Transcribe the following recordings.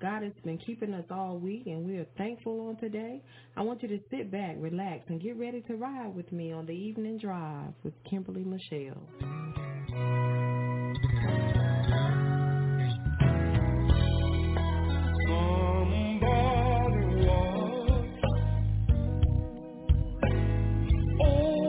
God has been keeping us all week, and we are thankful on today. I want you to sit back, relax, and get ready to ride with me on the evening drive with Kimberly Michelle. Somebody was. Oh.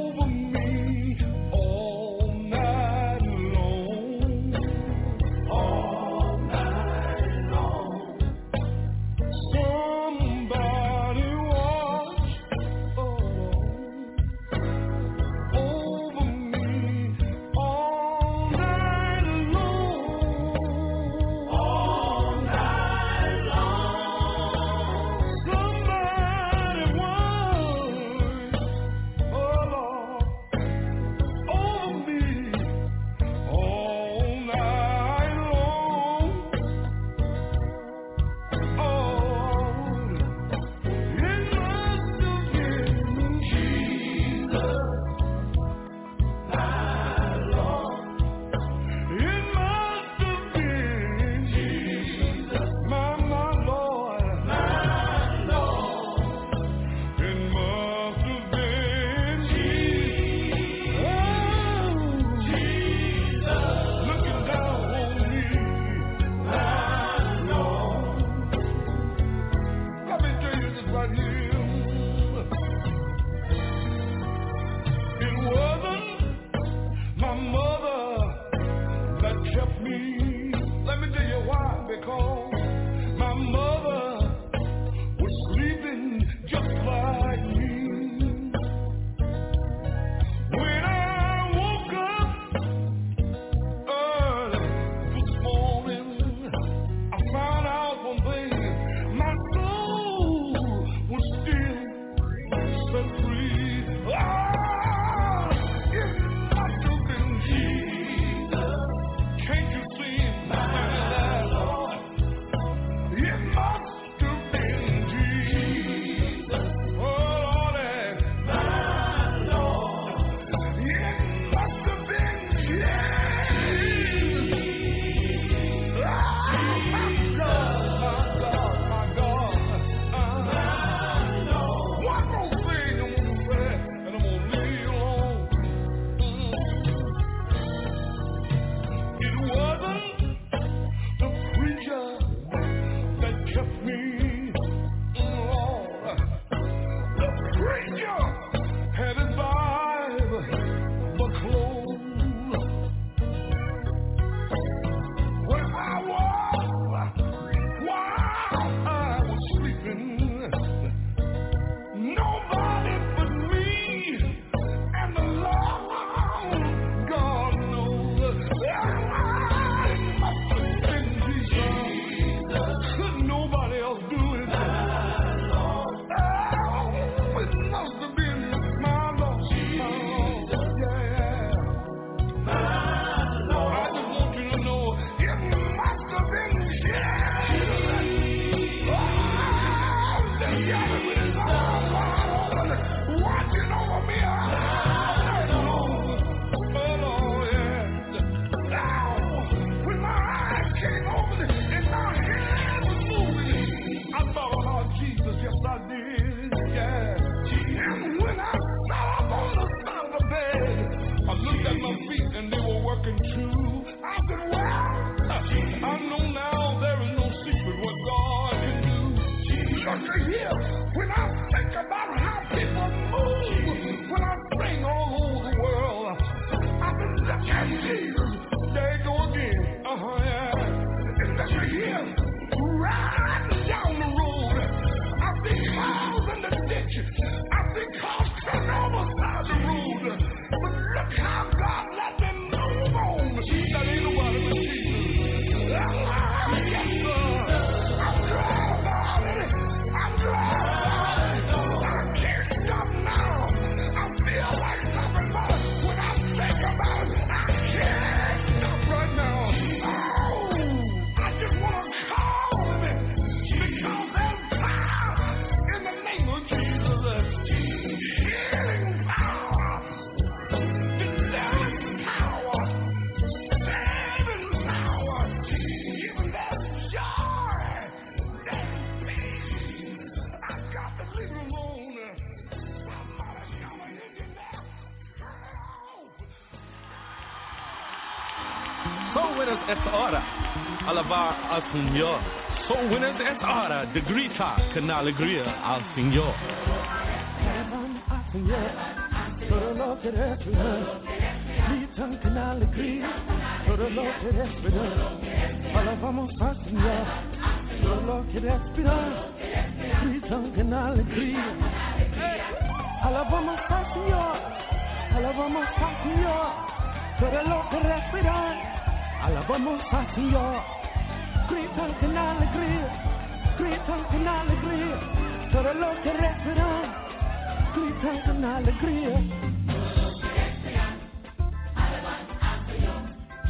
Al Señor. Soul winners, esta hora. De grita con alegría al Señor.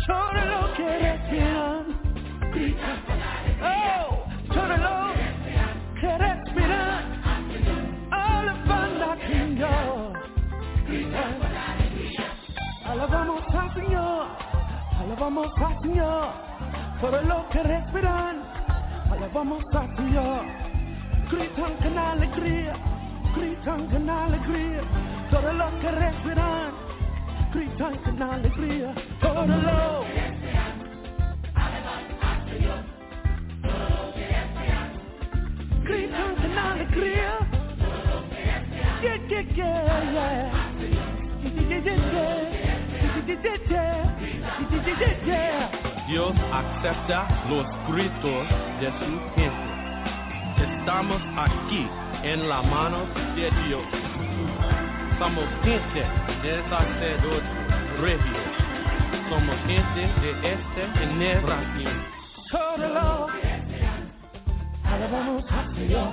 Todo lo que respiran, gritan con. Alabamos al Señor, alabamos lo que respiran, alabamos al Señor. Gritan con alegría, gritan con alegría, todo lo que respiran, todo de su gente. Estamos aquí en la mano de Dios. Somos gente de sacerdote regio. Somos gente de esta generación. Todo alabamos a Dios.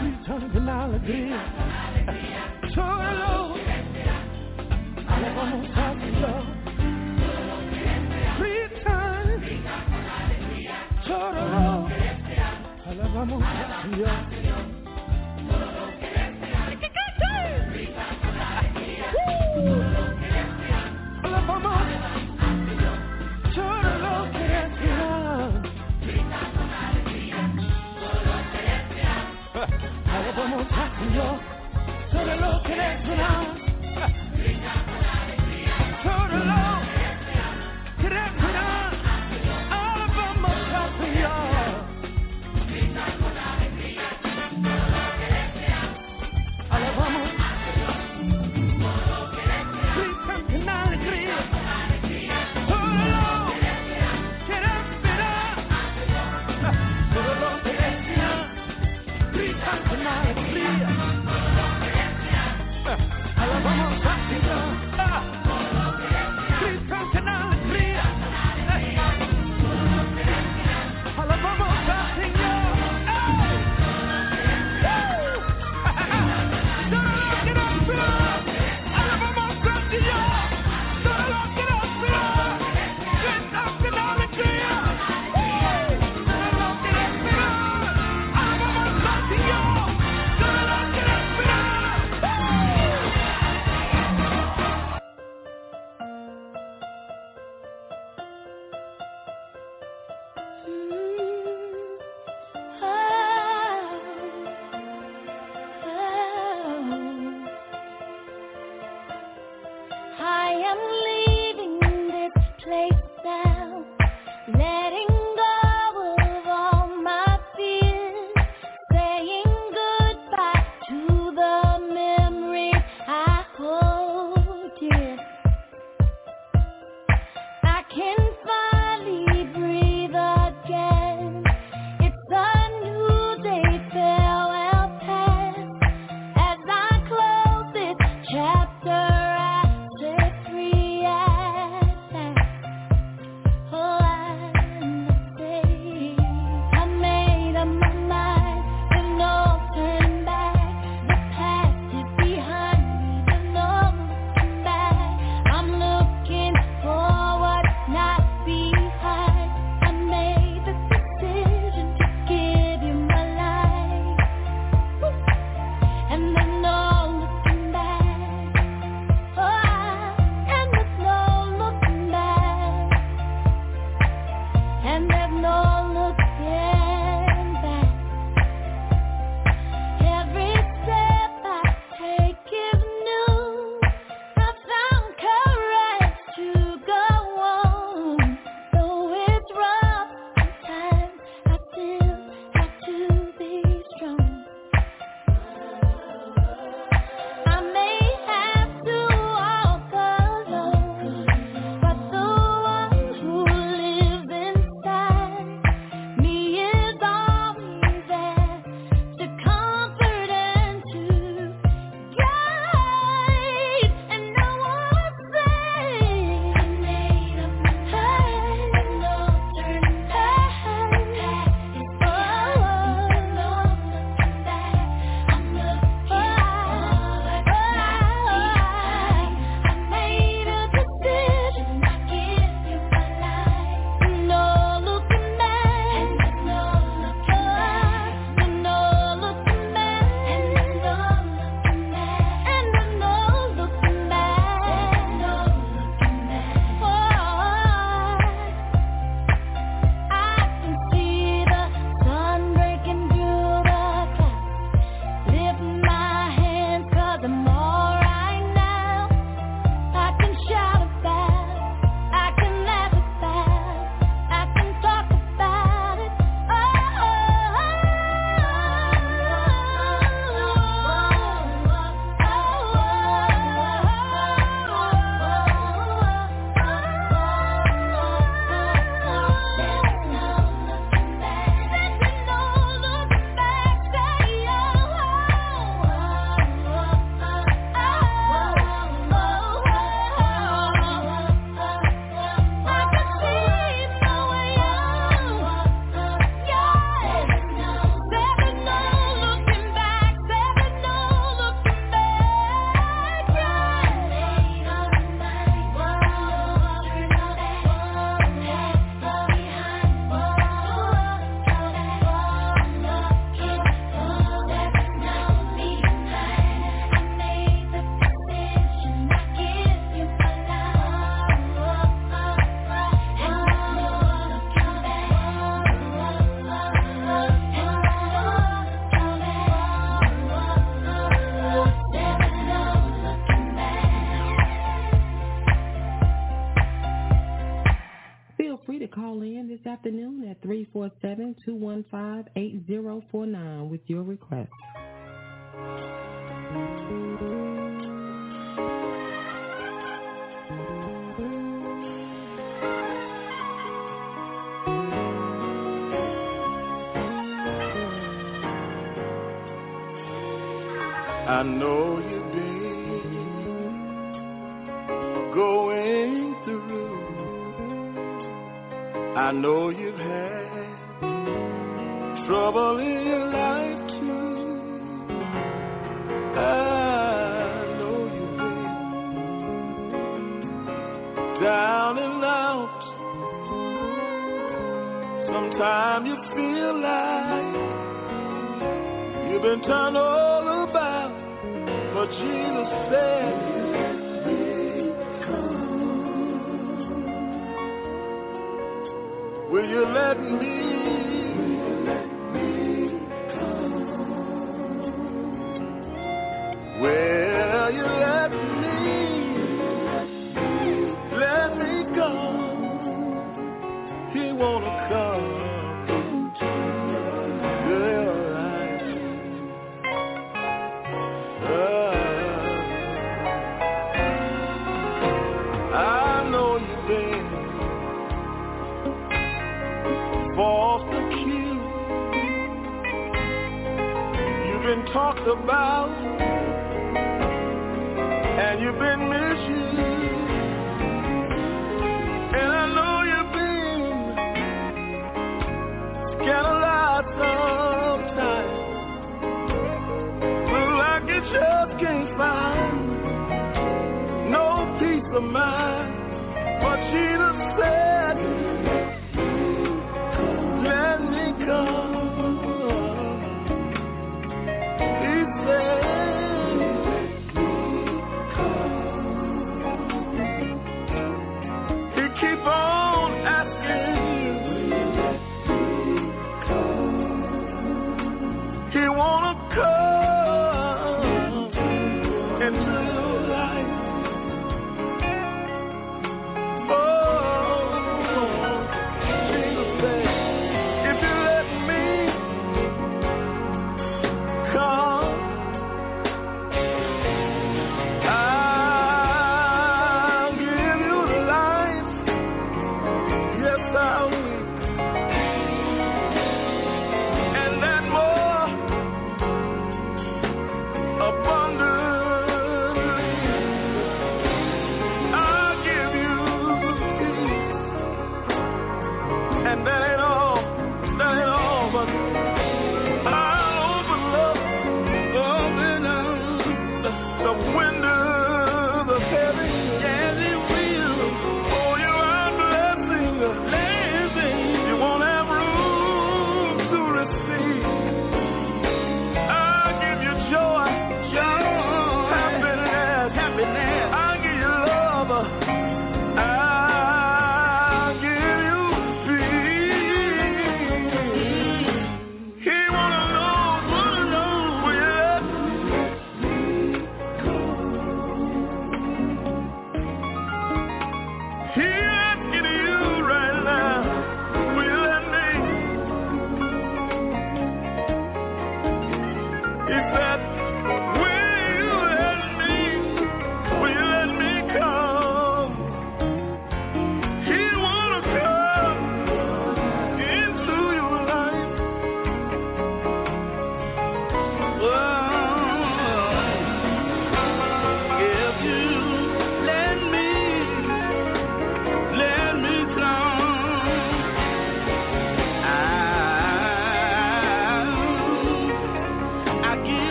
Gritan con alegría. Todo alabamos a Dios. Gritan, todo alabamos a Dios. Todo lo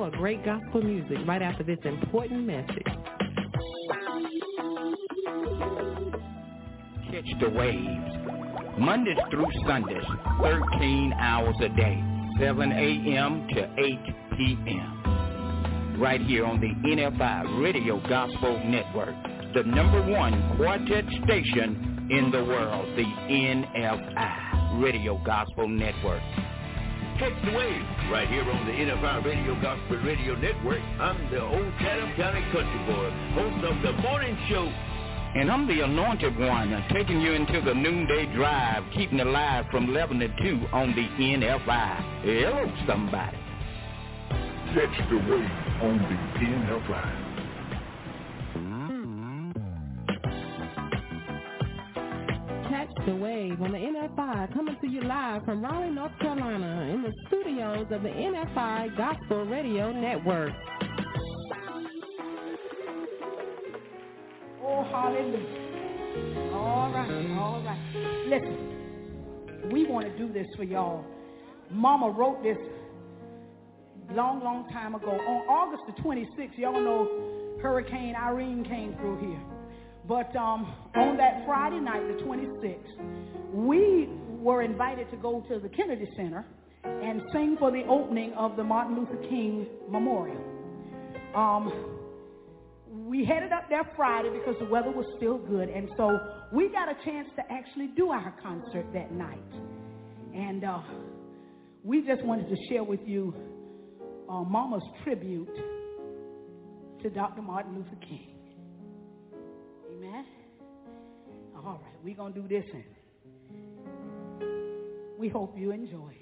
more great gospel music right after this important message. Catch the waves. Mondays through Sundays, 13 hours a day, 7 a.m. to 8 p.m. Right here on the NFI Radio Gospel Network, the number one quartet station in the world, the NFI Radio Gospel Network. Catch the wave right here on the NFI Radio Gospel Radio Network. I'm the old Chatham County Country Boy, host of the morning show. And I'm the anointed one, taking you into the noonday drive, keeping it live from 11 to 2 on the NFI. Hello, somebody. Catch the wave on the NFI. The wave on the NFI coming to you live from Raleigh, North Carolina in the studios of the NFI Gospel Radio Network. Oh, hallelujah. All right, all right. Listen, we want to do this for y'all. Mama wrote this long, long time ago. On August the 26th, y'all know Hurricane Irene came through here. But um, on that Friday night, the 26th, we were invited to go to the Kennedy Center and sing for the opening of the Martin Luther King Memorial. Um, we headed up there Friday because the weather was still good, and so we got a chance to actually do our concert that night. And uh, we just wanted to share with you uh, Mama's tribute to Dr. Martin Luther King. All right, we're going to do this, and we hope you enjoy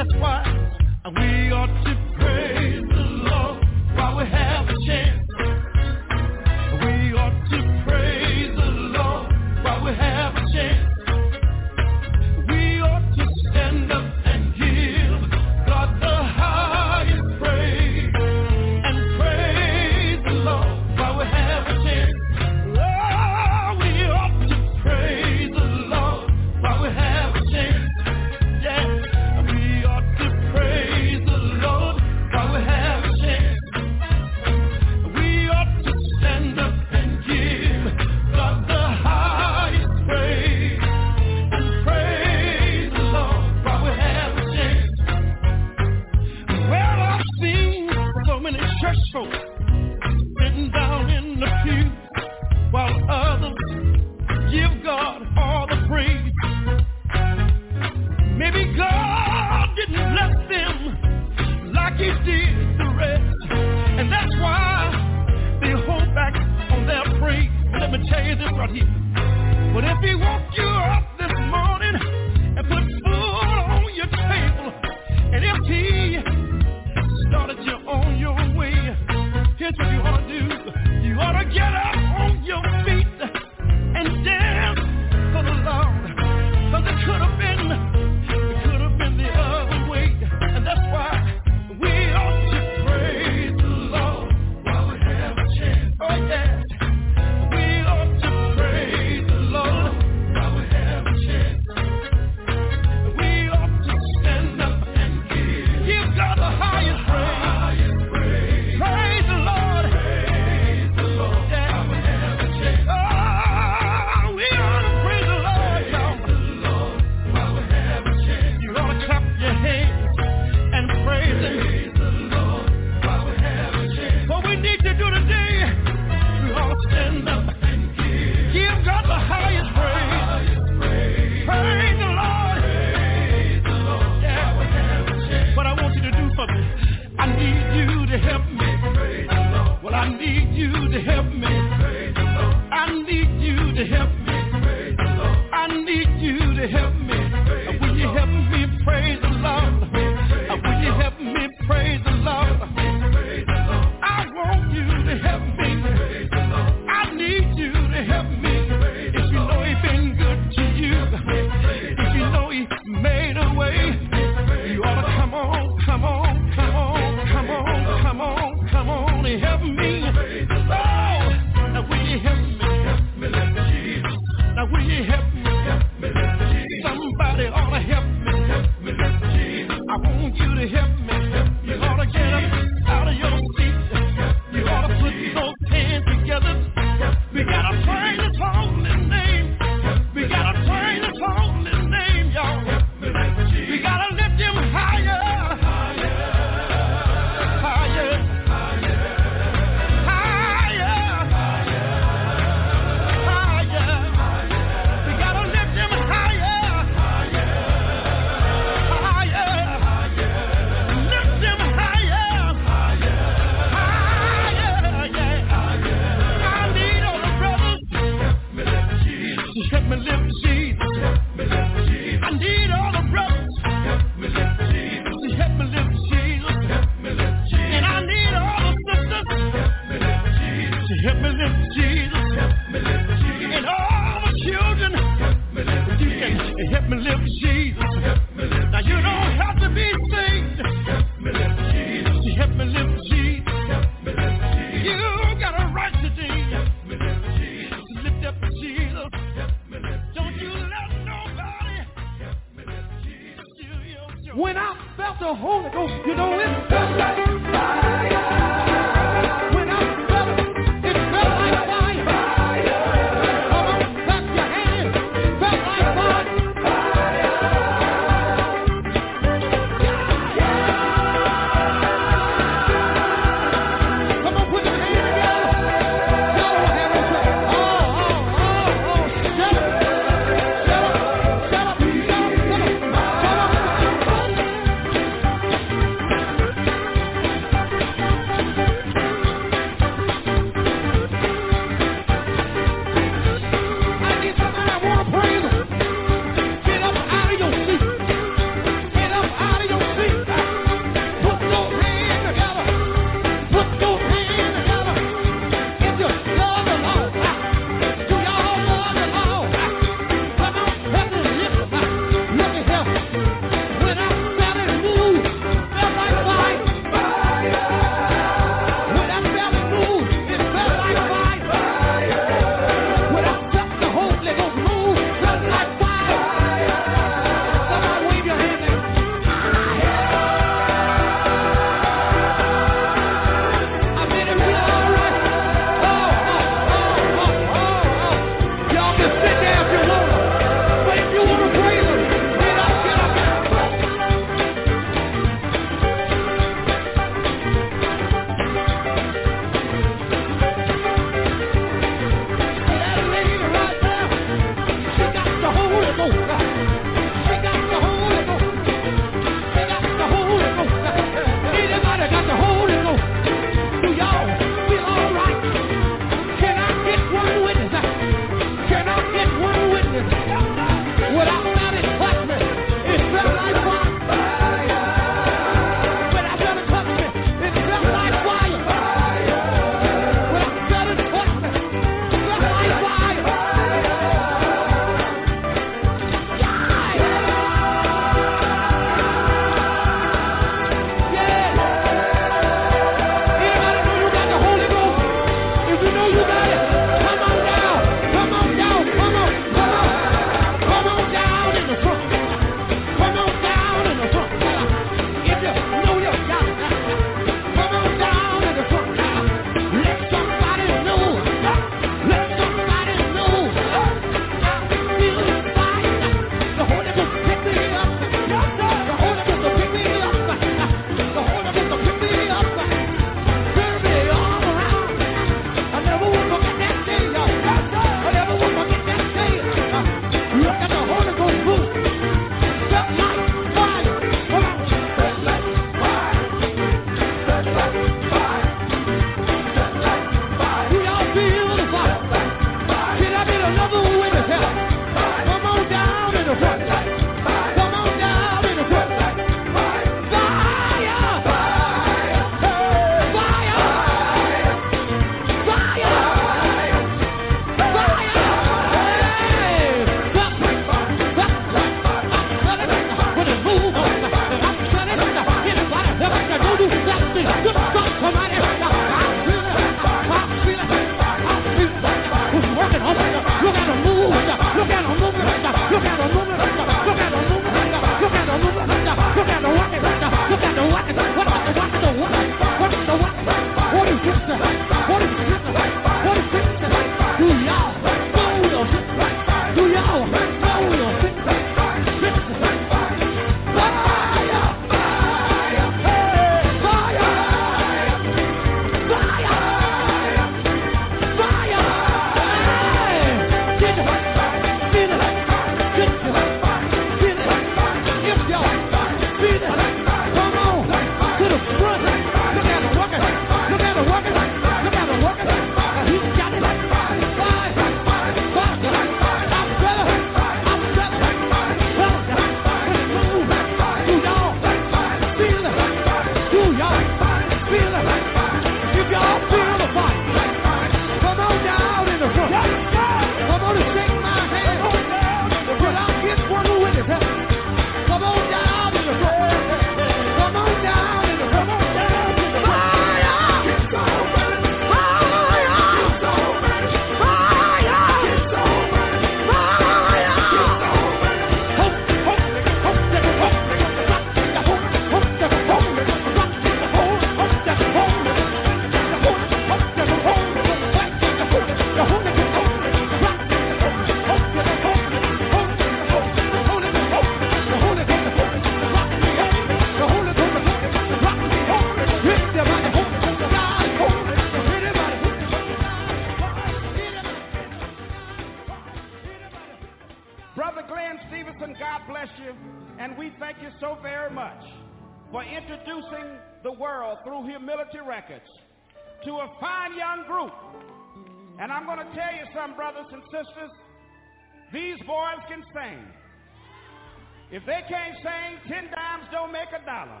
If they can't sing, ten dimes don't make a dollar.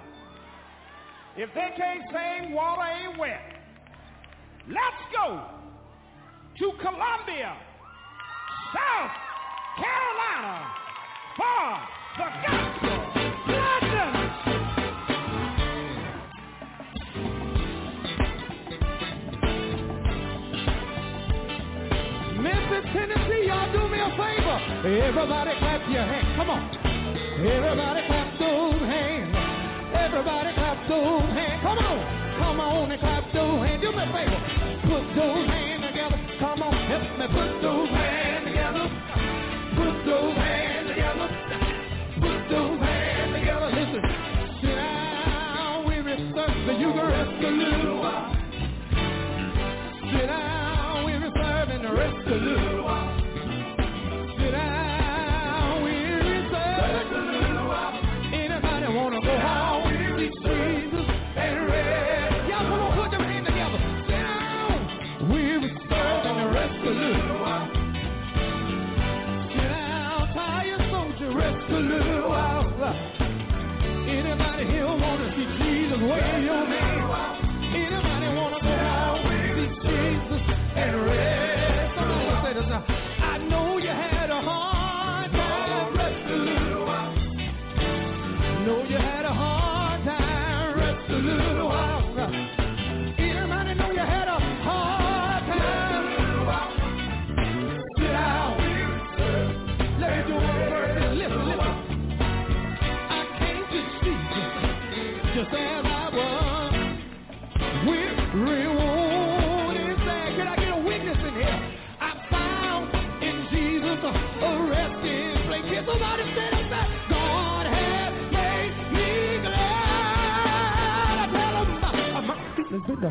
If they can't sing, water ain't wet. Let's go to Columbia, South Carolina, for the gospel. Memphis, Tennessee, y'all do me a favor. Everybody clap your hands. Come on. Everybody clap those hands. Everybody clap those hands. Come on. Come on and clap those hands. Do me a favor. Put those hands together. Come on. Help me put those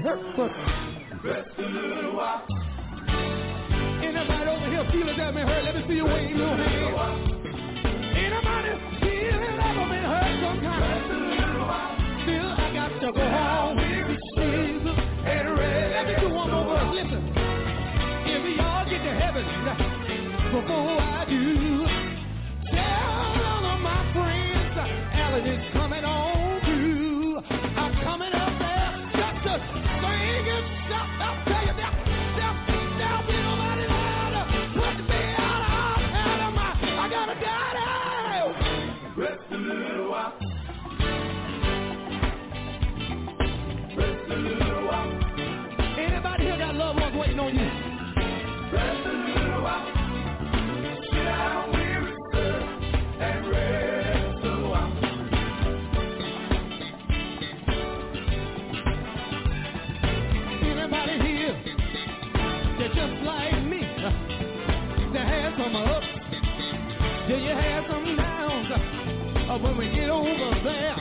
Rest a little while. Anybody over here feeling that, man? Hurt? Let me see you wave your hand. you some downs, uh, when we get over there.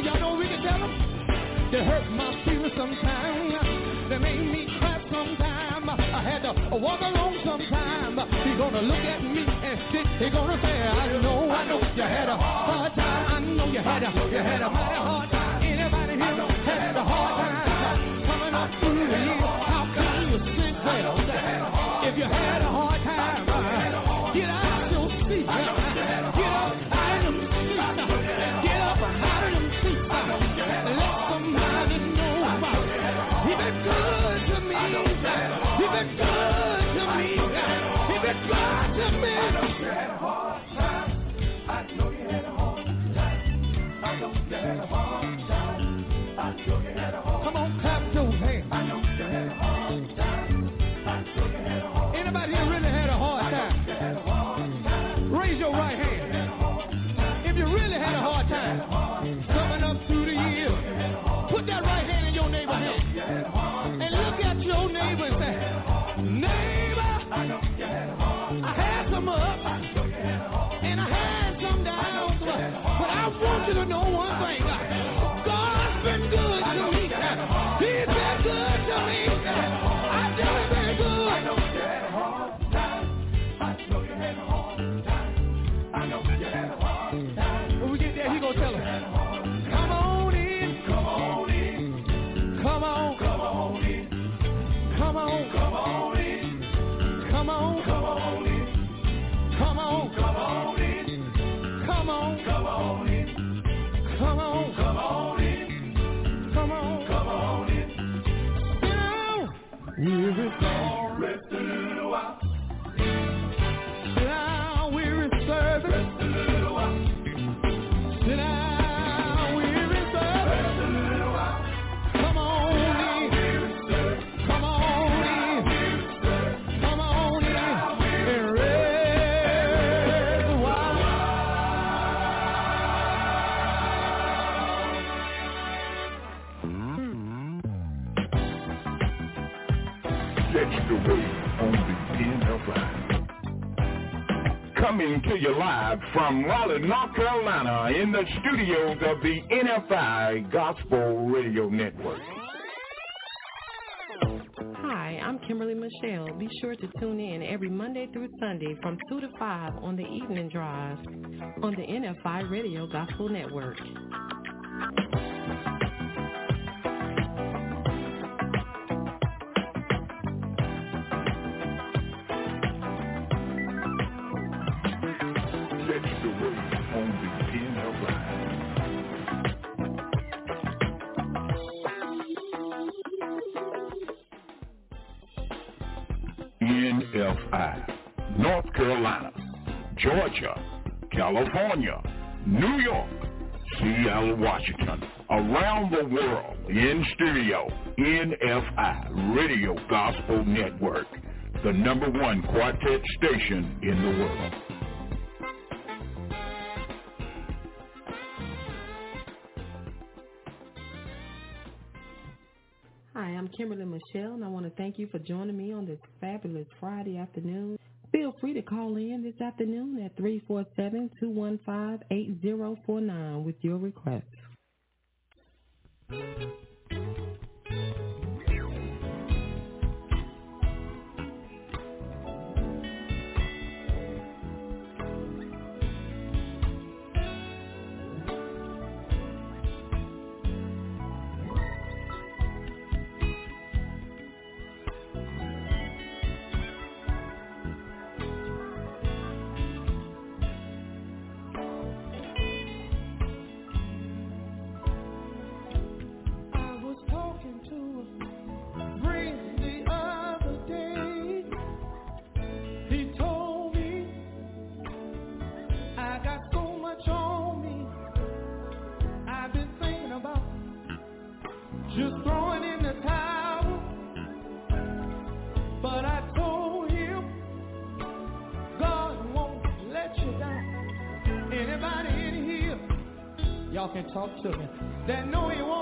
Y'all know we can tell them. They hurt my feelings sometimes. They made me cry sometimes. I had to walk alone sometimes. He's gonna look at me and sit. He's gonna say, I know, I know you had a hard time. I know you had a, you had a hard time. You coming to you live from Raleigh, North Carolina, in the studios of the NFI Gospel Radio Network. Hi, I'm Kimberly Michelle. Be sure to tune in every Monday through Sunday from 2 to 5 on the evening drive on the NFI Radio Gospel Network. NFI, North Carolina, Georgia, California, New York, Seattle, Washington, around the world, in studio, NFI, Radio Gospel Network, the number one quartet station in the world. Hi, I'm Kimberly Michelle, and I want to thank you for joining me on this fabulous Friday afternoon. Feel free to call in this afternoon at 347-215-8049 with your request. talk to children They know He won't.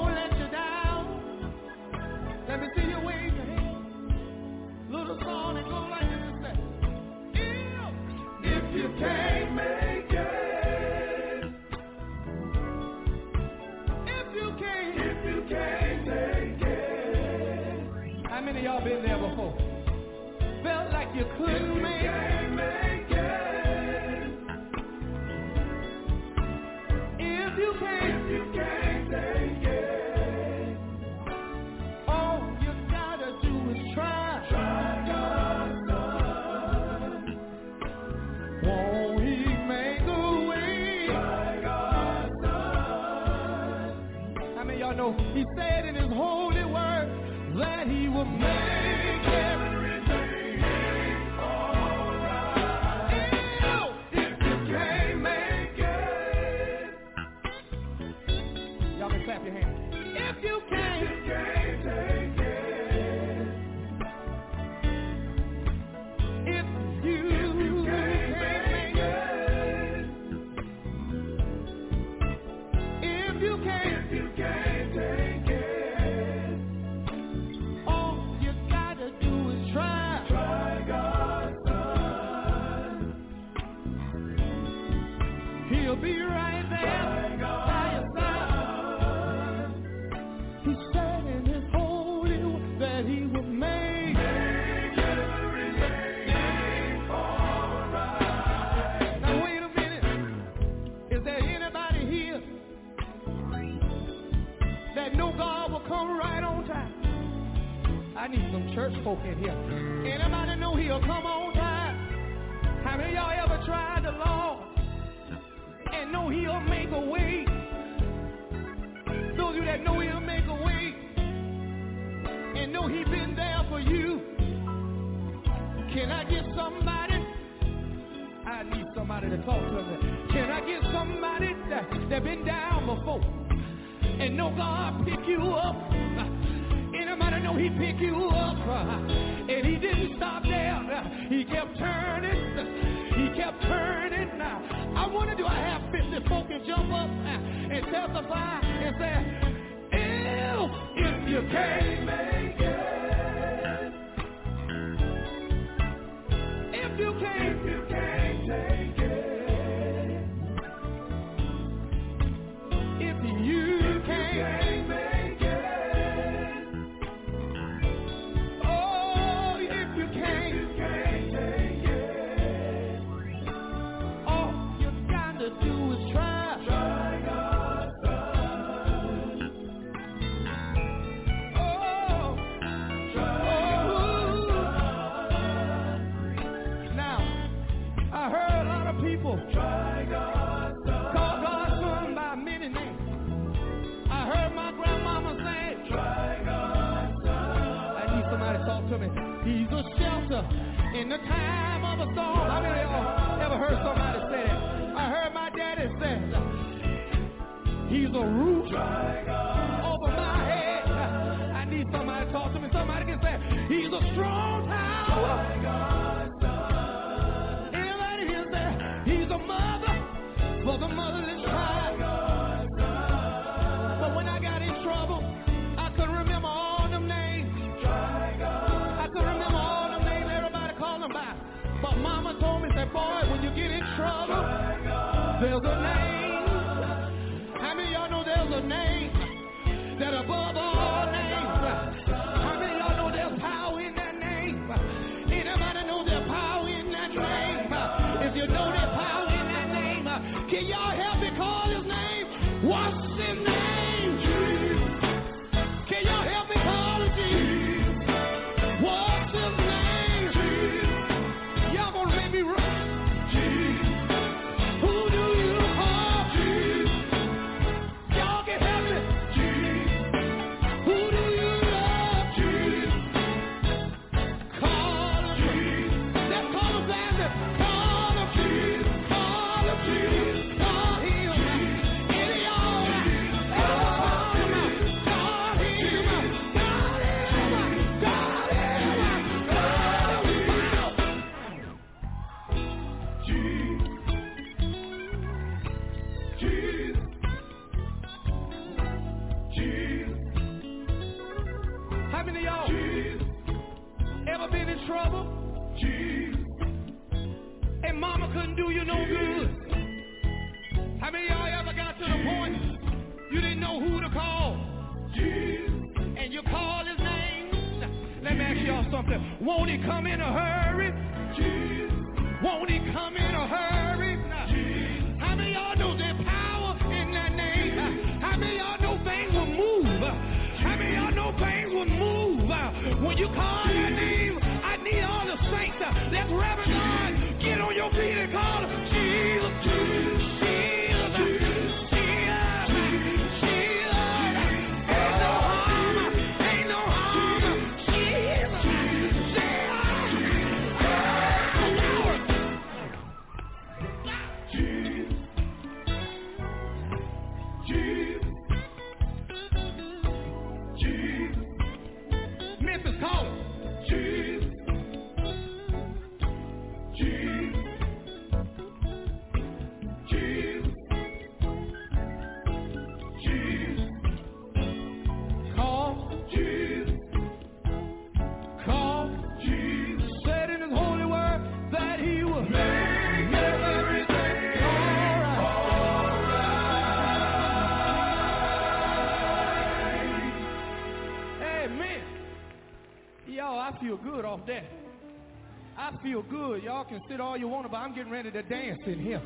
Y'all can sit all you want, but I'm getting ready to dance in here.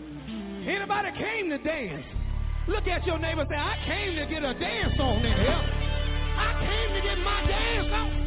Anybody came to dance? Look at your neighbor and say, I came to get a dance on in here. I came to get my dance on.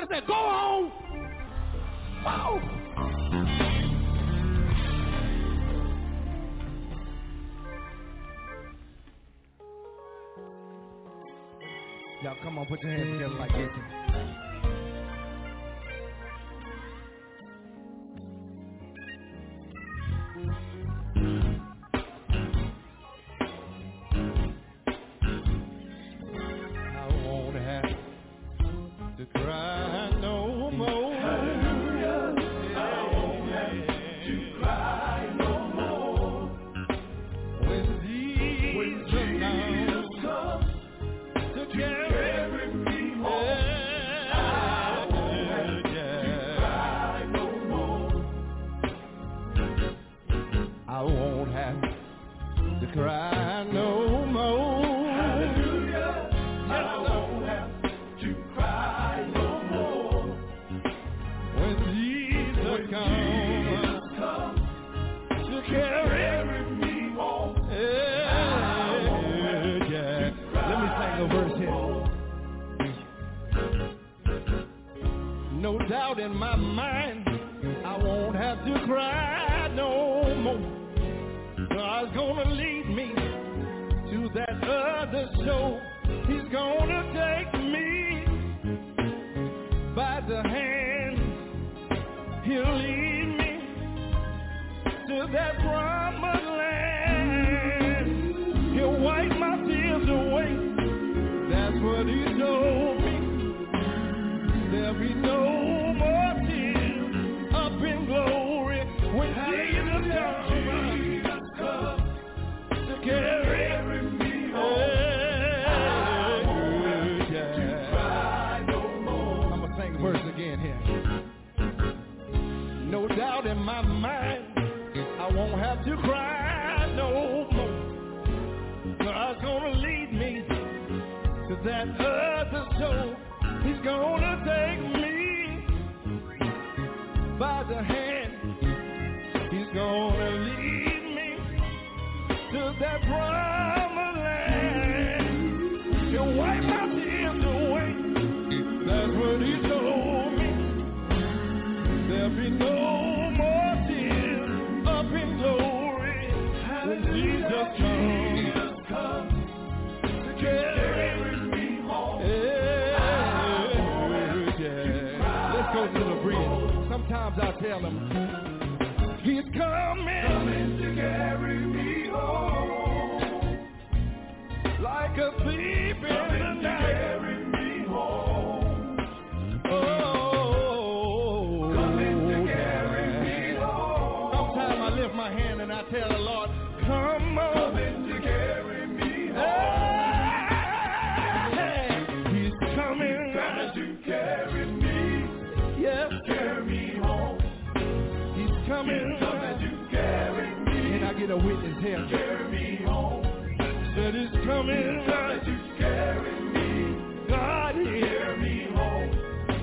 Look at somebody I won't have to cry no more. God's gonna to that other soul. He's gonna take me by the hand. He's gonna lead me to that promised witness here? Carry me home. Said he's coming, coming to carry me. God is carry me home.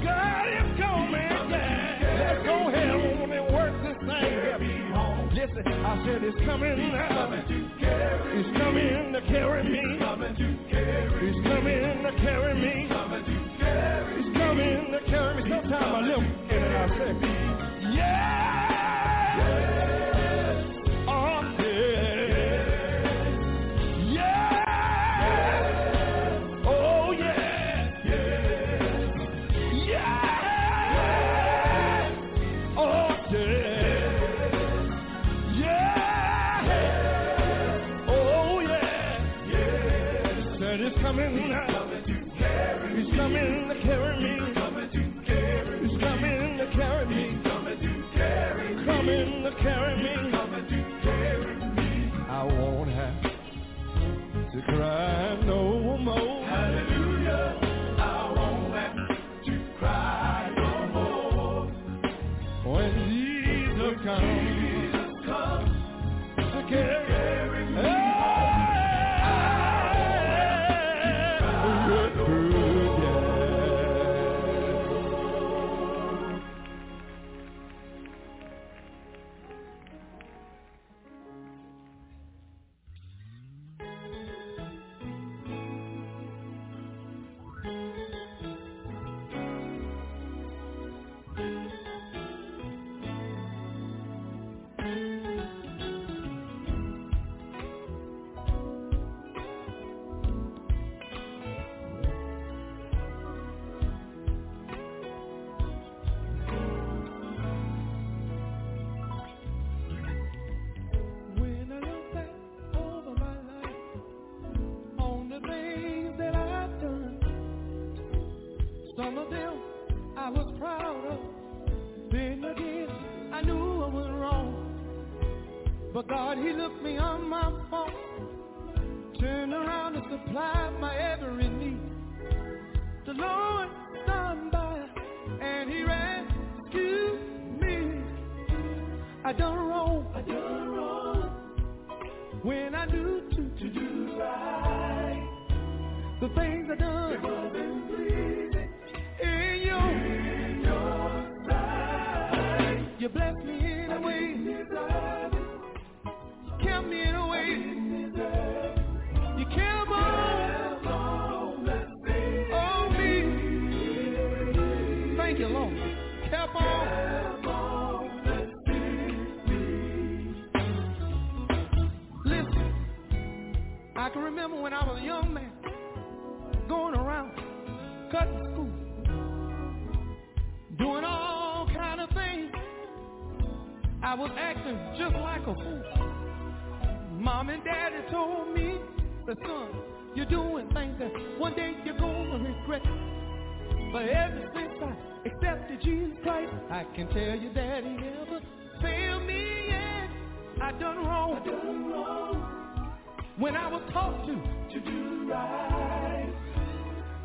God is coming. Let's go ahead on and work this thing. Carry me home. Listen, I said it's coming. He's coming to carry He's coming to carry me. He's coming to carry He's coming to carry me. Coming to carry He's coming to carry me. Sometimes I live and I say, But God, he looked me on my fault, turned around and supplied my every need. The Lord stood by and he rescued me. I done wrong. I done wrong. When I do to, to do right. The things I done. wasn't. In your, in your sight. You bless me can remember when I was a young man going around cutting school, doing all kind of things. I was acting just like a fool. Mom and daddy told me, the son, you're doing things that one day you're gonna regret. But ever since I accepted Jesus Christ, I can tell you that he never failed me yet. I done wrong. I done wrong. When I was taught to, to do right,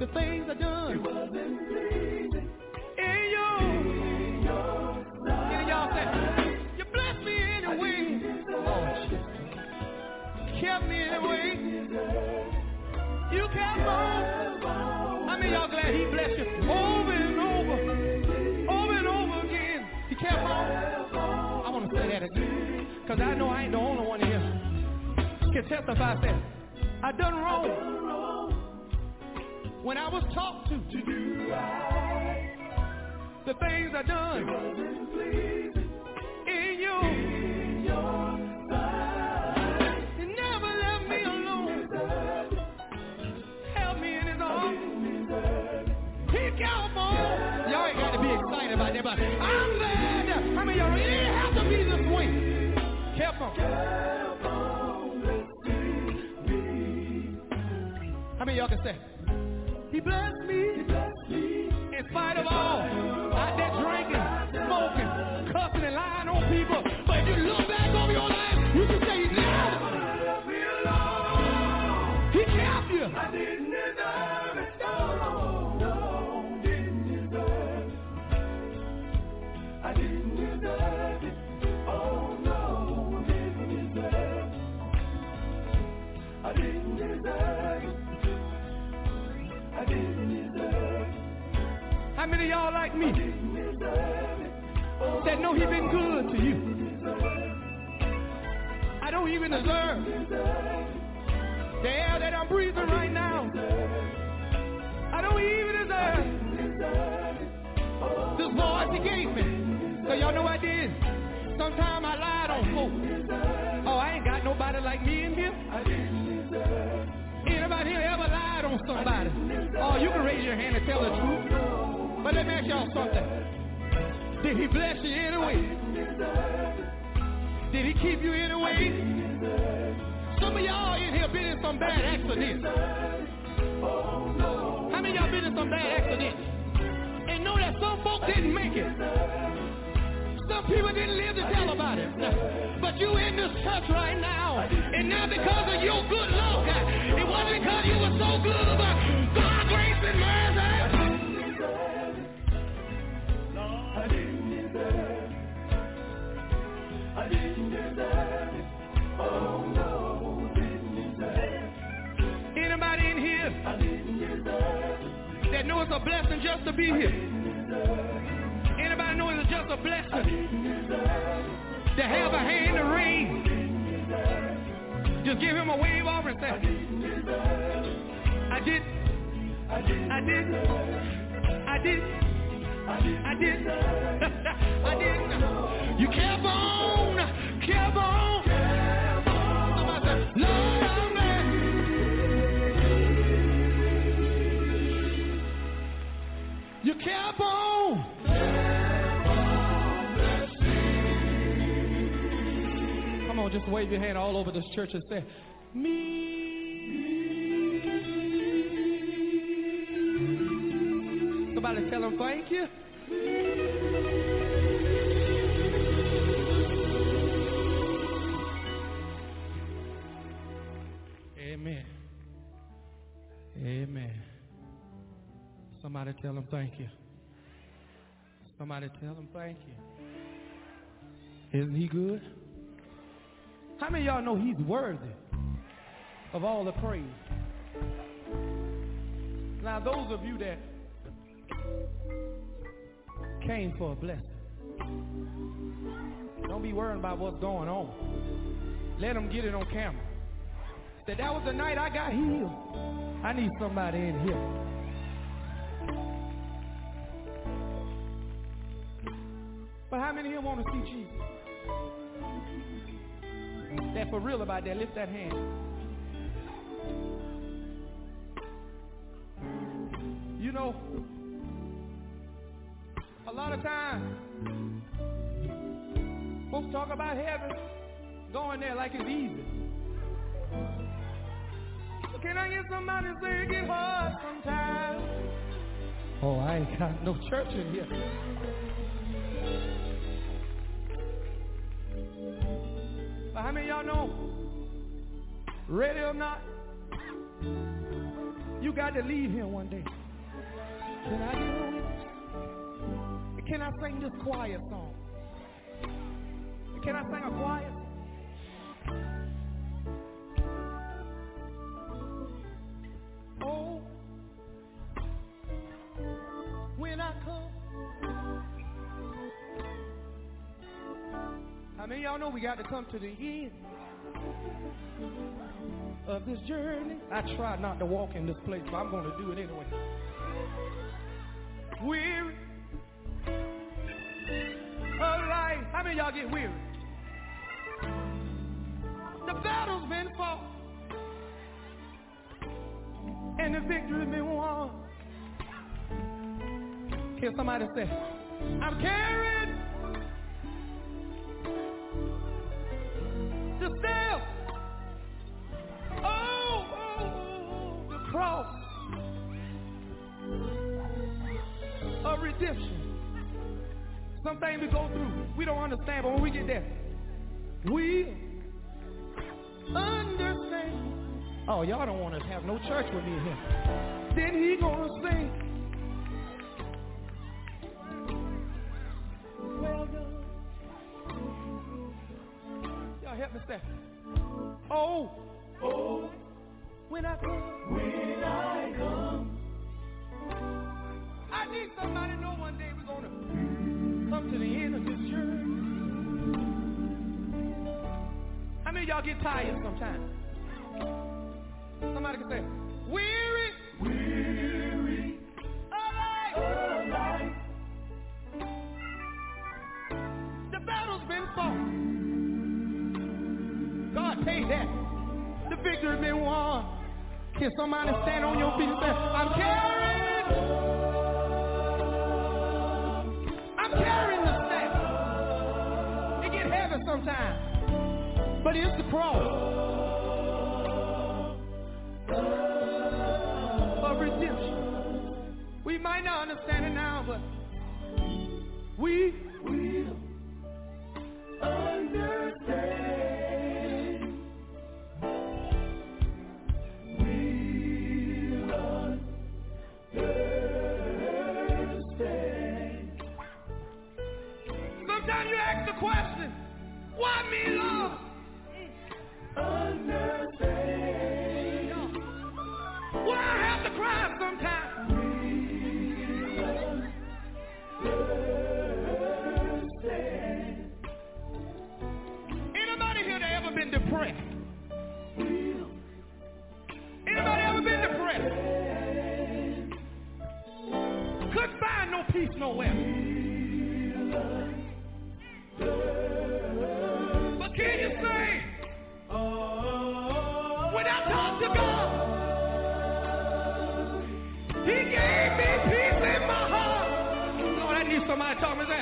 the things I done, it wasn't pleasing. In your, in your sight. y'all say, you blessed me anyway. Oh, shit. Kept me anyway. You kept on. I mean, y'all glad he blessed you over and over, over and over again. He kept on. I want to say that again, because I know I ain't the only one here. Can testify that I done wrong when I was taught to, to do right. The things I done in you. In your sight. He never left me alone. Help me in his arms. He on. Y'all ain't got to be excited about that, but I'm glad. I mean, y'all really have to be this way. Kept y'all can say? He blessed me. He blessed me. In spite of all. How many of y'all like me? That know he been good to you. I don't even deserve the air that I'm breathing right now. I don't even deserve this voice he gave me. So y'all know I did. Sometimes I lied on folks. Oh, I ain't got nobody like me in here. Anybody here ever lied on somebody? Oh, you can raise your hand and tell the truth. But let me ask y'all something. Did he bless you anyway? Did he keep you anyway? Some of y'all in here been in some bad accidents. How many y'all been in some bad accidents? And know that some folks didn't make it. Some people didn't live to tell about it. But you in this church right now. And now because of your good luck. It wasn't because you were Deserve that know it's a blessing just to be here? Anybody know it's just a blessing to have a hand to raise? Just give him a wave over and say, I did, I did, I did, I did, I did, I did. You kept on, kept on. Somebody say, Lord, You kept on. Come on, just wave your hand all over this church and say, me. Somebody tell them thank you. Amen. Amen. Somebody tell him thank you. Somebody tell him thank you. Isn't he good? How many of y'all know he's worthy of all the praise? Now, those of you that came for a blessing, don't be worrying about what's going on. Let them get it on camera. Said that was the night I got healed. I need somebody in here. But how many of you want to see Jesus? That for real about that, lift that hand. You know, a lot of times, folks talk about heaven, going there like it's easy. But can I get somebody say it get hard sometimes? Oh, I ain't got no church in here. But how many of y'all know, ready or not, you got to leave here one day. Can I a witness? Can I sing this quiet song? Can I sing a quiet? Oh, when I come. How many of y'all know we got to come to the end of this journey? I try not to walk in this place, but I'm going to do it anyway. Weary of life. How many of y'all get weary? The battle's been fought. And the victory's been won. Can somebody say, I'm carried redemption. Some things we go through, we don't understand, but when we get there, we understand. Oh, y'all don't want to have no church with me here. Then he gonna sing. Well done. Y'all help me say. Oh, oh, when I come, when I come. Come to the end of this journey. How many of y'all get tired sometimes? Somebody can say, weary, weary, alive, The battle's been fought. God paid that. The victory's been won. Can somebody stand on your feet and say, I'm carrying, sometimes, but it's the cross. of redemption. We might not understand it now, but we will nowhere. But can you say, when I talk to God, He gave me peace in my heart. Lord, I need somebody to talk me.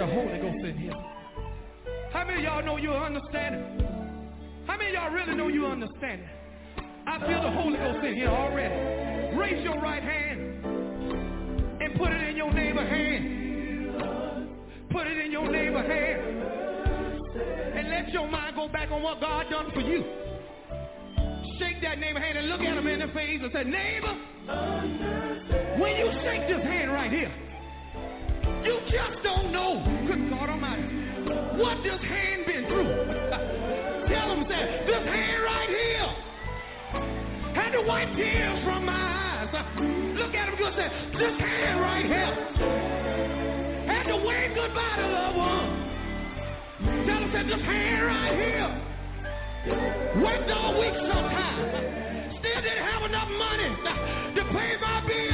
The Holy Ghost in here. How many of y'all know you understand it? How many y'all really know you understand it? I feel the Holy Ghost in here already. Raise your right hand and put it in your neighbor's hand. Put it in your neighbor hand. And let your mind go back on what God done for you. Shake that neighbor hand and look at him in the face and say, neighbor, when you shake this hand right here, you just don't know, good God Almighty, what this hand been through. Tell him that this hand right here had to wipe tears from my eyes. Look at him good say, this hand right here had to wave goodbye to loved ones. Tell us that this hand right here. Worked all week sometime. Still didn't have enough money to pay my bills.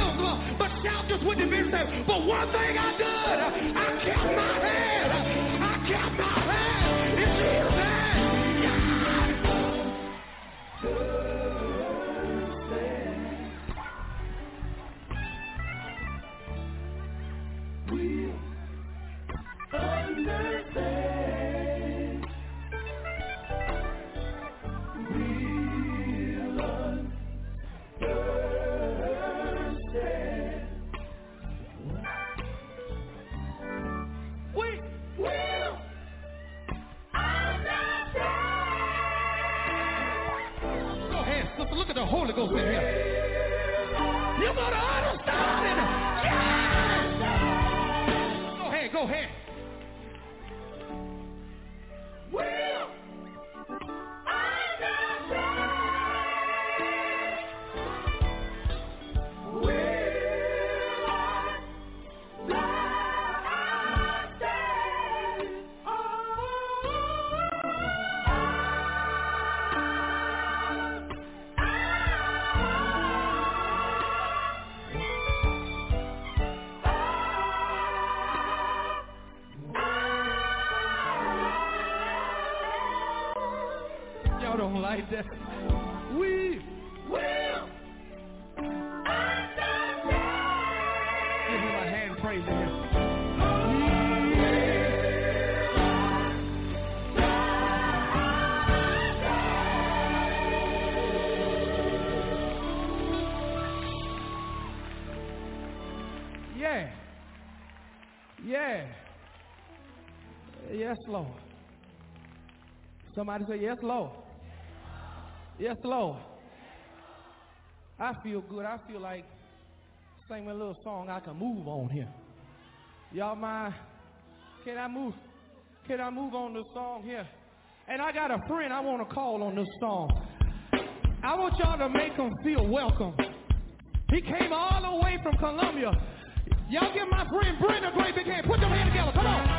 But one thing I did, I kept my head. In here. You gotta understand it. Yes. Go ahead, go ahead. Will That. We will. Give me my hand praise in here. Yeah. Yeah. Yes, Lord. Somebody say, Yes, Lord. Yes, Lord. I feel good. I feel like singing a little song I can move on here. Y'all mind? Can I move? Can I move on this song here? And I got a friend I want to call on this song. I want y'all to make him feel welcome. He came all the way from Columbia. Y'all give my friend Brent a great big hand. Put your hands together. Come on.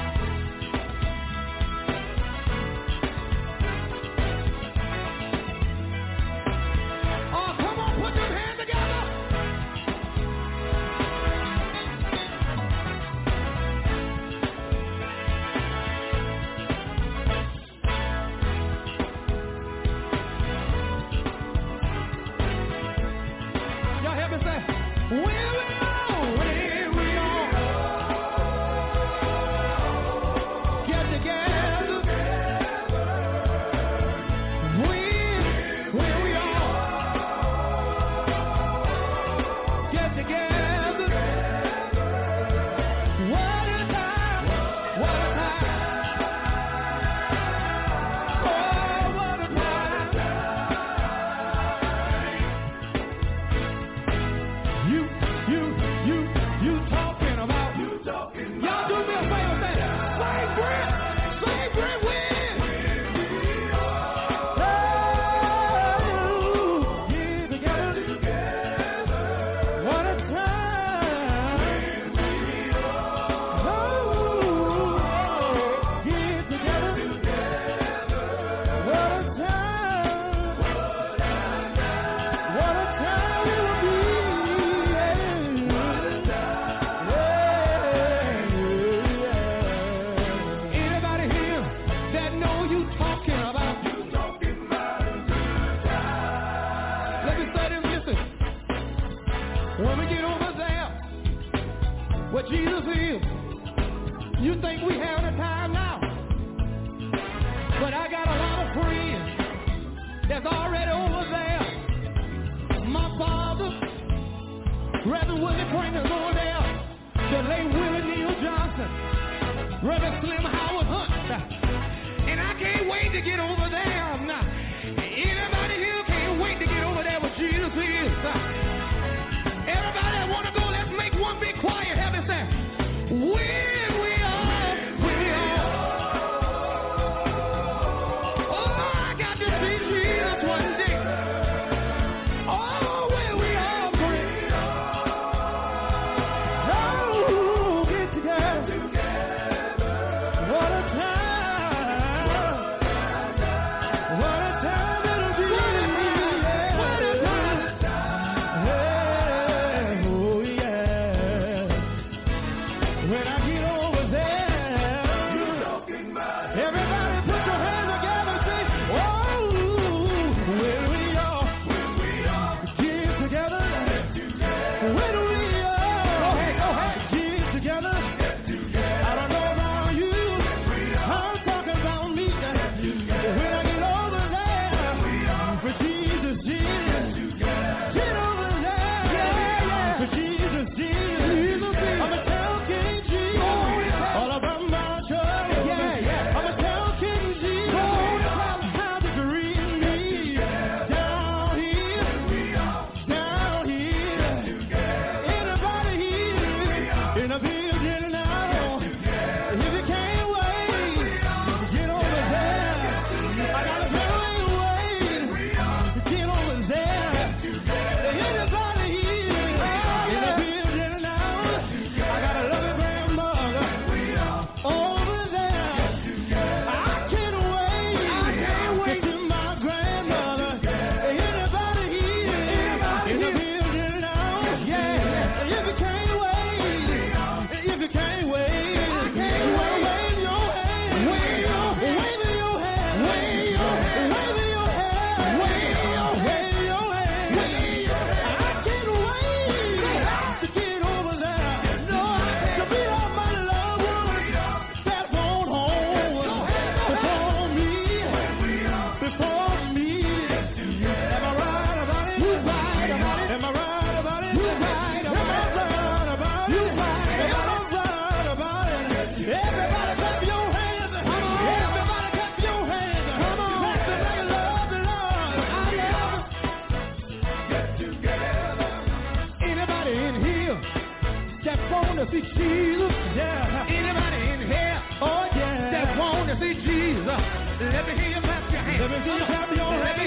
wanna see Jesus? Yeah. Anybody in here? Oh yeah. That wanna see Jesus? Let me hear you clap your hands. Let me see you clap your hands.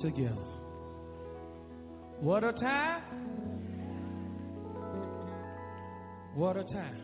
together. What a time! What a time.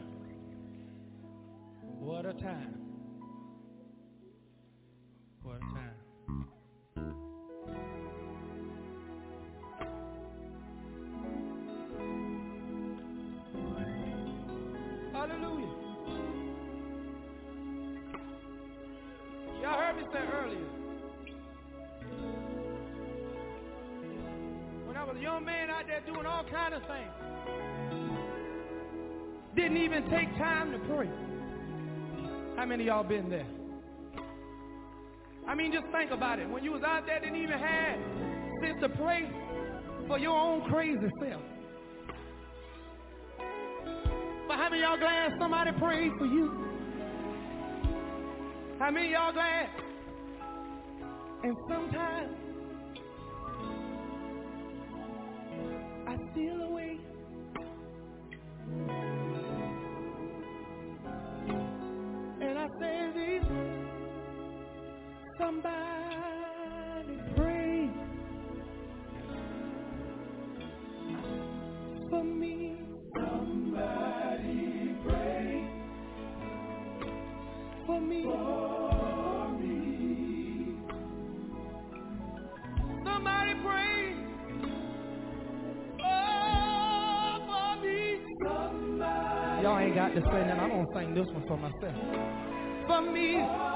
many y'all been there? I mean, just think about it. When you was out there, didn't even have sense to pray for your own crazy self. But how many y'all glad somebody prayed for you? How many y'all glad? And sometimes I still away. Deus, foi para Família.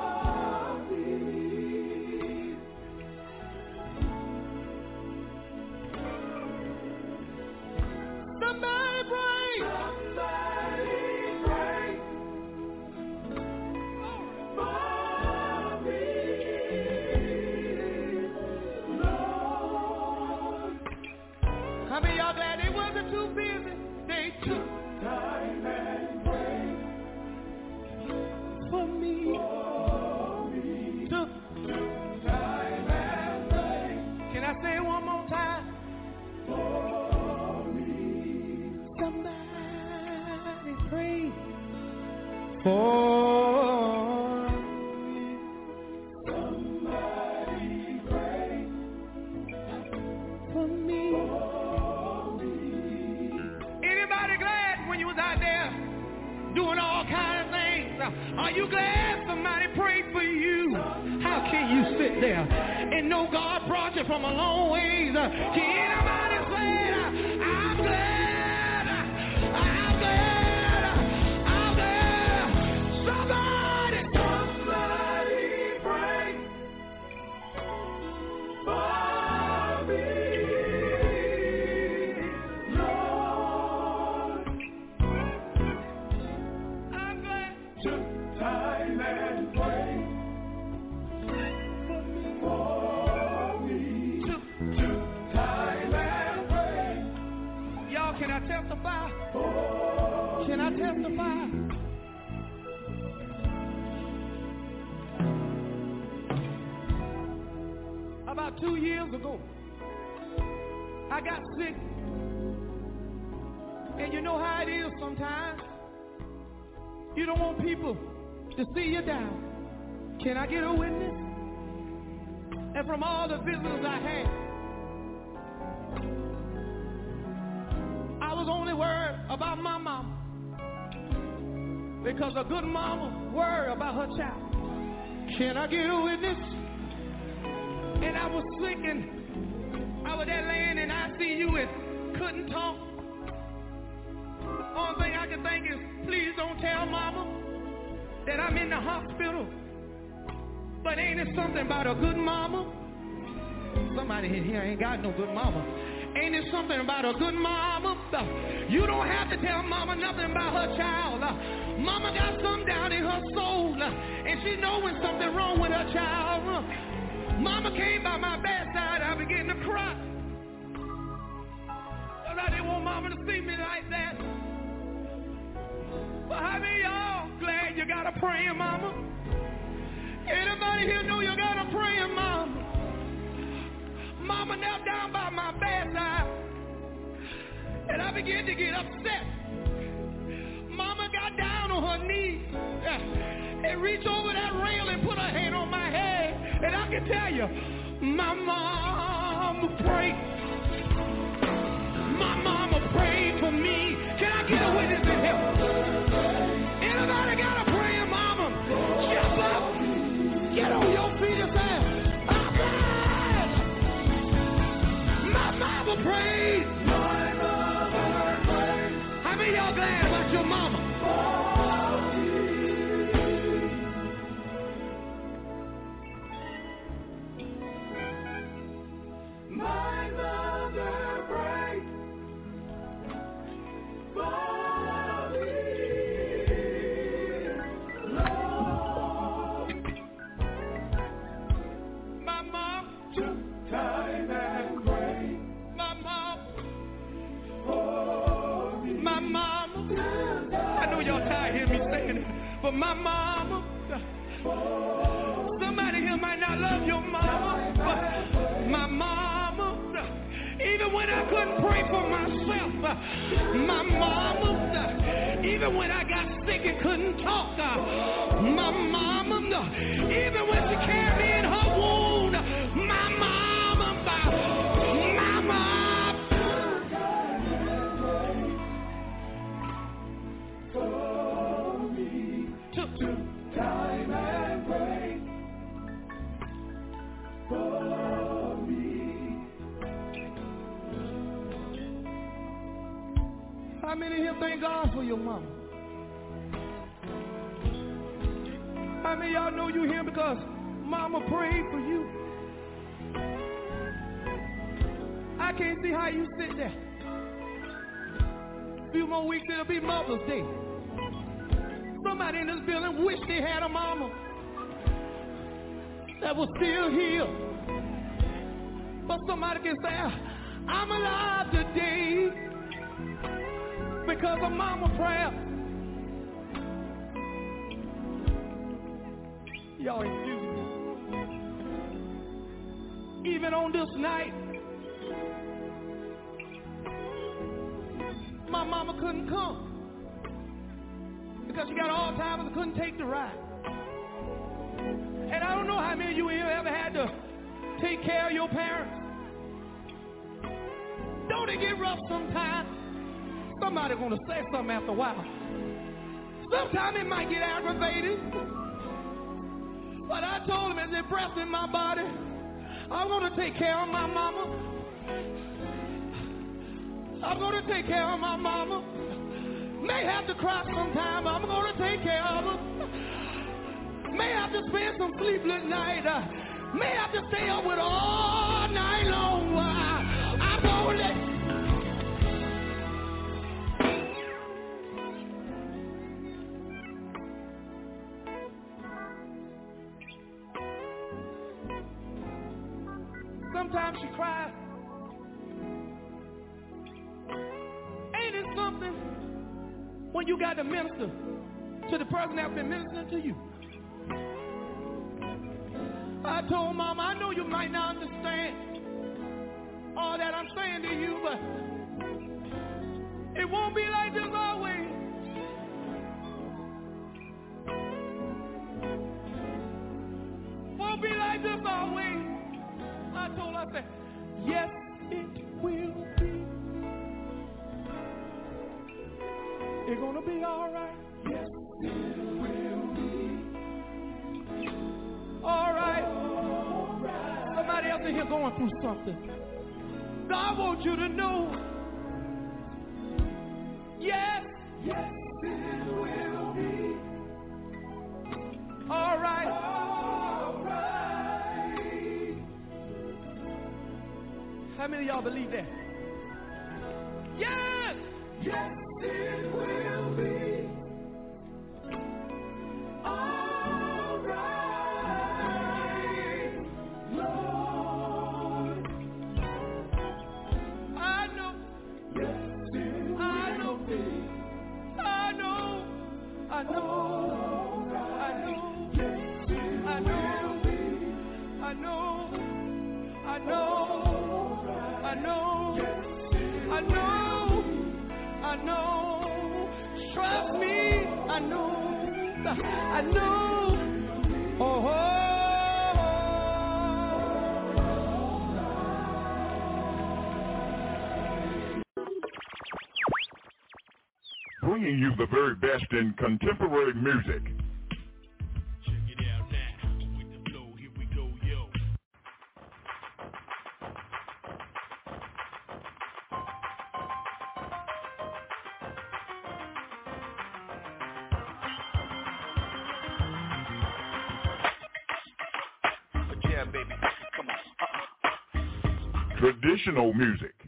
About my mama. Because a good mama worry about her child. Can I get a witness? And I was sick and I was there laying in ICU and couldn't talk. Only thing I can think is, please don't tell mama that I'm in the hospital. But ain't it something about a good mama? Somebody in here ain't got no good mama. Ain't it something about a good mama? You don't have to tell mama nothing about her child. Mama got something down in her soul, and she know when something wrong with her child. Mama came by my bedside, I began to cry. Cause I didn't want mama to see me like that. But how many y'all glad you got a praying mama? Anybody here know you got a praying mama? Mama knelt down by my bedside. And I began to get upset. Mama got down on her knees eh, and reached over that rail and put her hand on my head. And I can tell you, my mama prayed. My mama prayed for me. But my mama. Somebody here might not love your mama, but my mama, even when I couldn't pray for myself, my mama, even when I got sick and couldn't talk, my mama, even when she carried me How many here thank God for your mama? How many y'all know you here because mama prayed for you? I can't see how you sit there. A few more weeks it'll be Mother's Day. Somebody in this building wish they had a mama that was still here. But somebody can say, I'm alive today because of mama prayer. Y'all excuse me. Even on this night, my mama couldn't come because she got Alzheimer's and couldn't take the ride. And I don't know how many of you here ever had to take care of your parents. Don't it get rough sometimes? Somebody gonna say something after a while. Sometimes it might get aggravated. But I told him as it breath in my body, I'm gonna take care of my mama. I'm gonna take care of my mama. May have to cry sometime, I'm gonna take care of her. May have to spend some sleepless night. May have to stay up with all night long. I'm gonna let Sometimes she cries. Ain't it something when you got to minister to the person that's been ministering to you? I told mom, I know you might not understand all that I'm saying to you, but it won't be like this always. Won't be like this always. I yes, it will be. It's gonna be all right. Yes, it will be. All right. All right. Somebody else in here going through something. I want you to know. Yes. Yes, it will be. All right. All right. How many of y'all believe that? Yes. Yes, best in contemporary music. Yeah, baby. Come on. Uh-uh. Traditional music.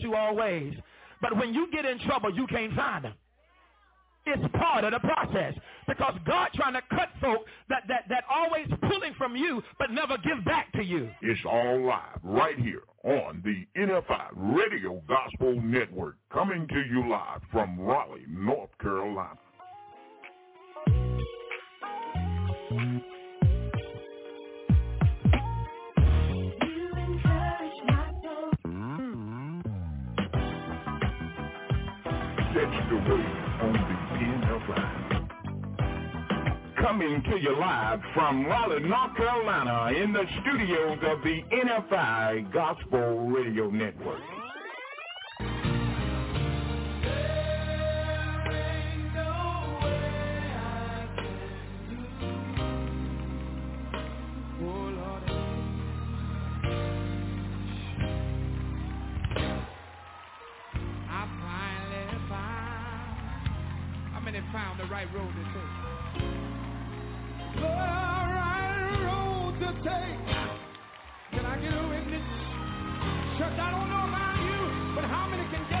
You always. But when you get in trouble, you can't find them. It's part of the process because God trying to cut folk that, that, that always pulling from you but never give back to you. It's all live right here Raleigh, North Carolina, in the studios of the NFI Gospel Radio Network. I finally found. The right road to take? Can I get a witness? Church, I don't know about you, but how many can get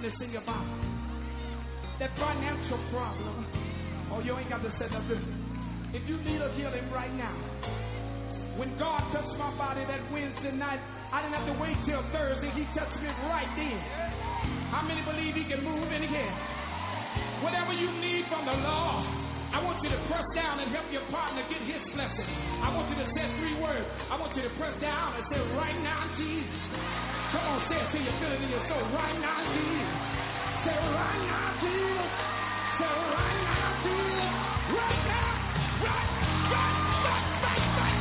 sickness in your body, that financial problem, oh, you ain't got to say nothing. If you need a healing right now, when God touched my body that Wednesday night, I didn't have to wait till Thursday. He touched me right then. How many believe he can move in again? Whatever you need from the Lord, I want you to press down and help your partner get his blessing. I want you to say three words. I want you to press down and say, right now, Jesus. Come on, say it till you feel it in your soul. Right now, Jesus. Say, right now, Jesus. Say, right now, Jesus. Right now. Right, right, right, right, right,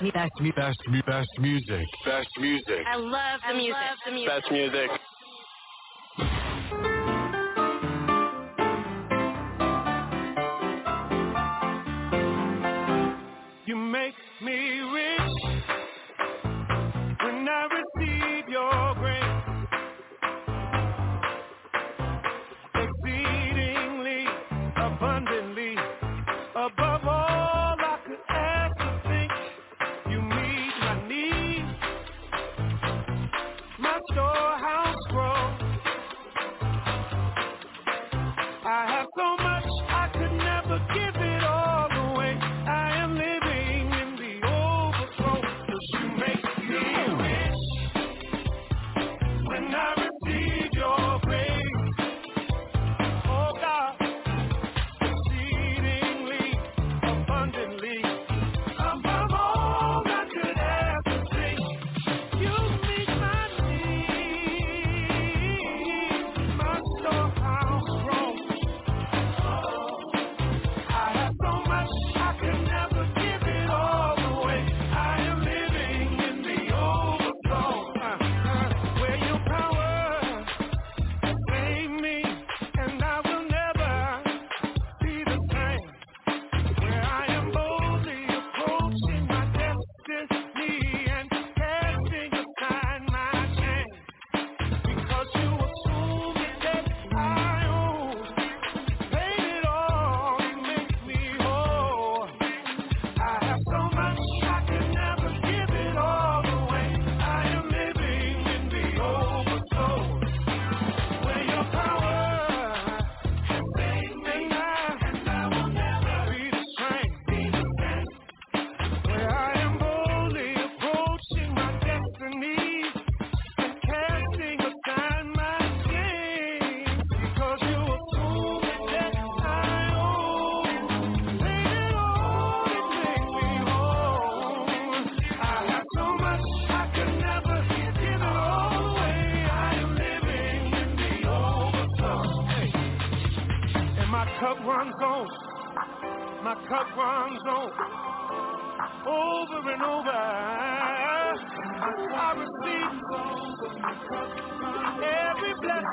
Best, best, me, best music. Best music. I love the music. Love the music. Best music.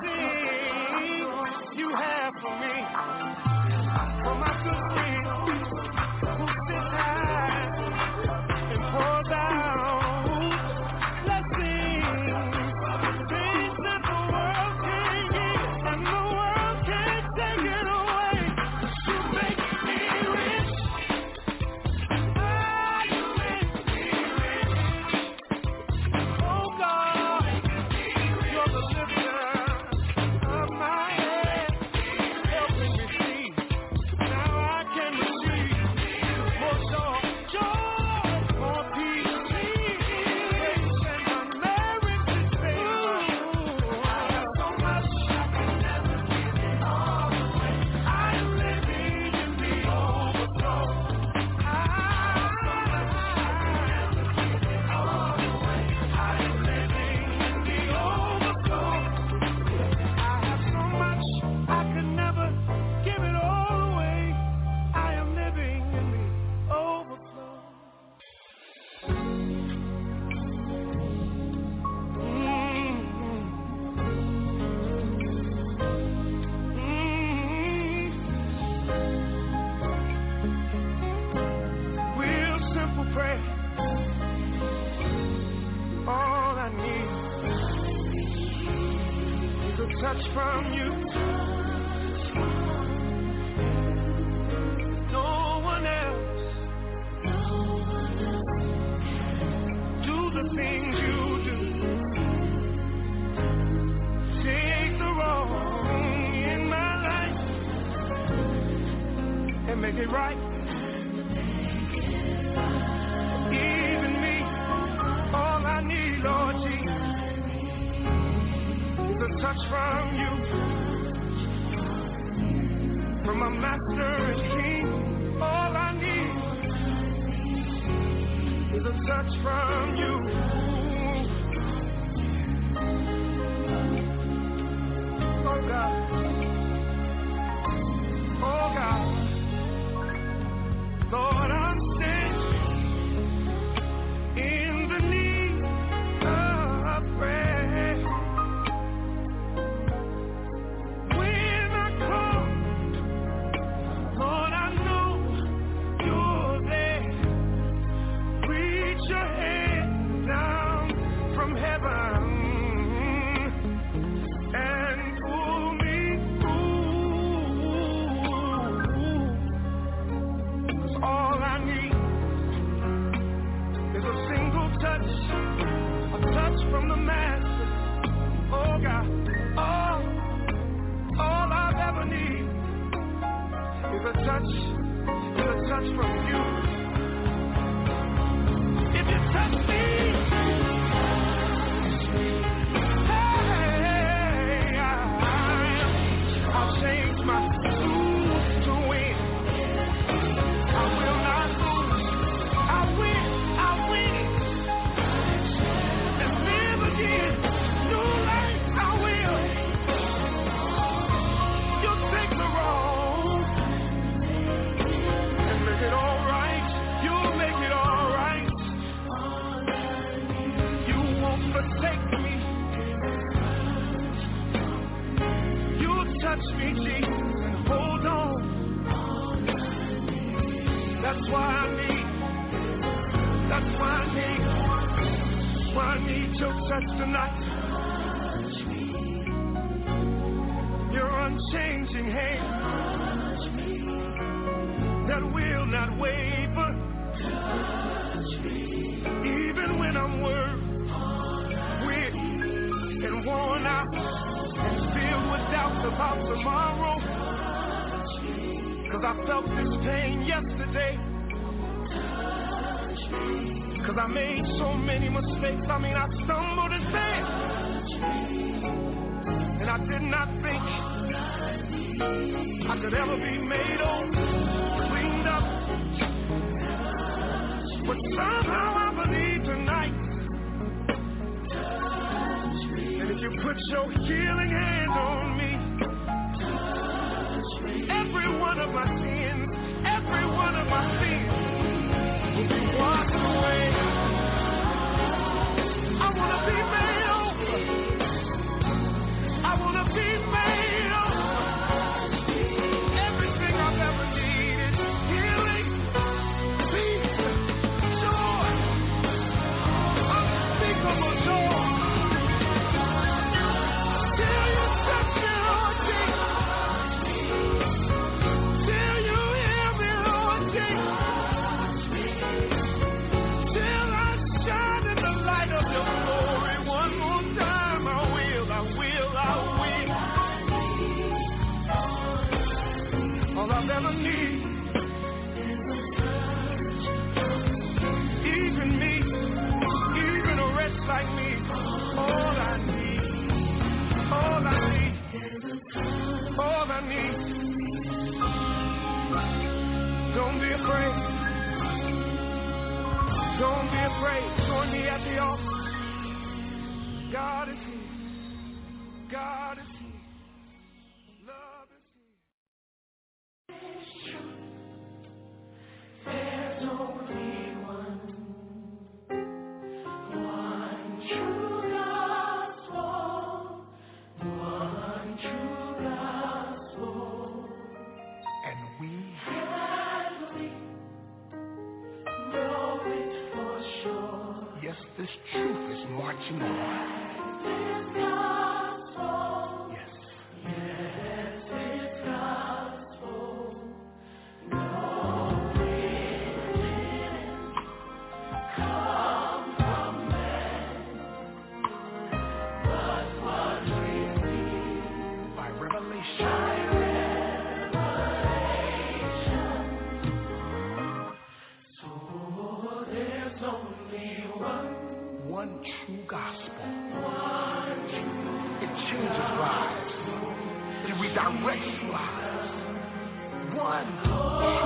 everything you have for me. made so many mistakes. I mean, I stumbled and fell, And I did not think I could ever be made over, cleaned up. But somehow I believe tonight. And if you put your healing hands on Jesus. Don't be afraid. Join me at the altar. God is here. God is truth is marching on. Direction you out. One.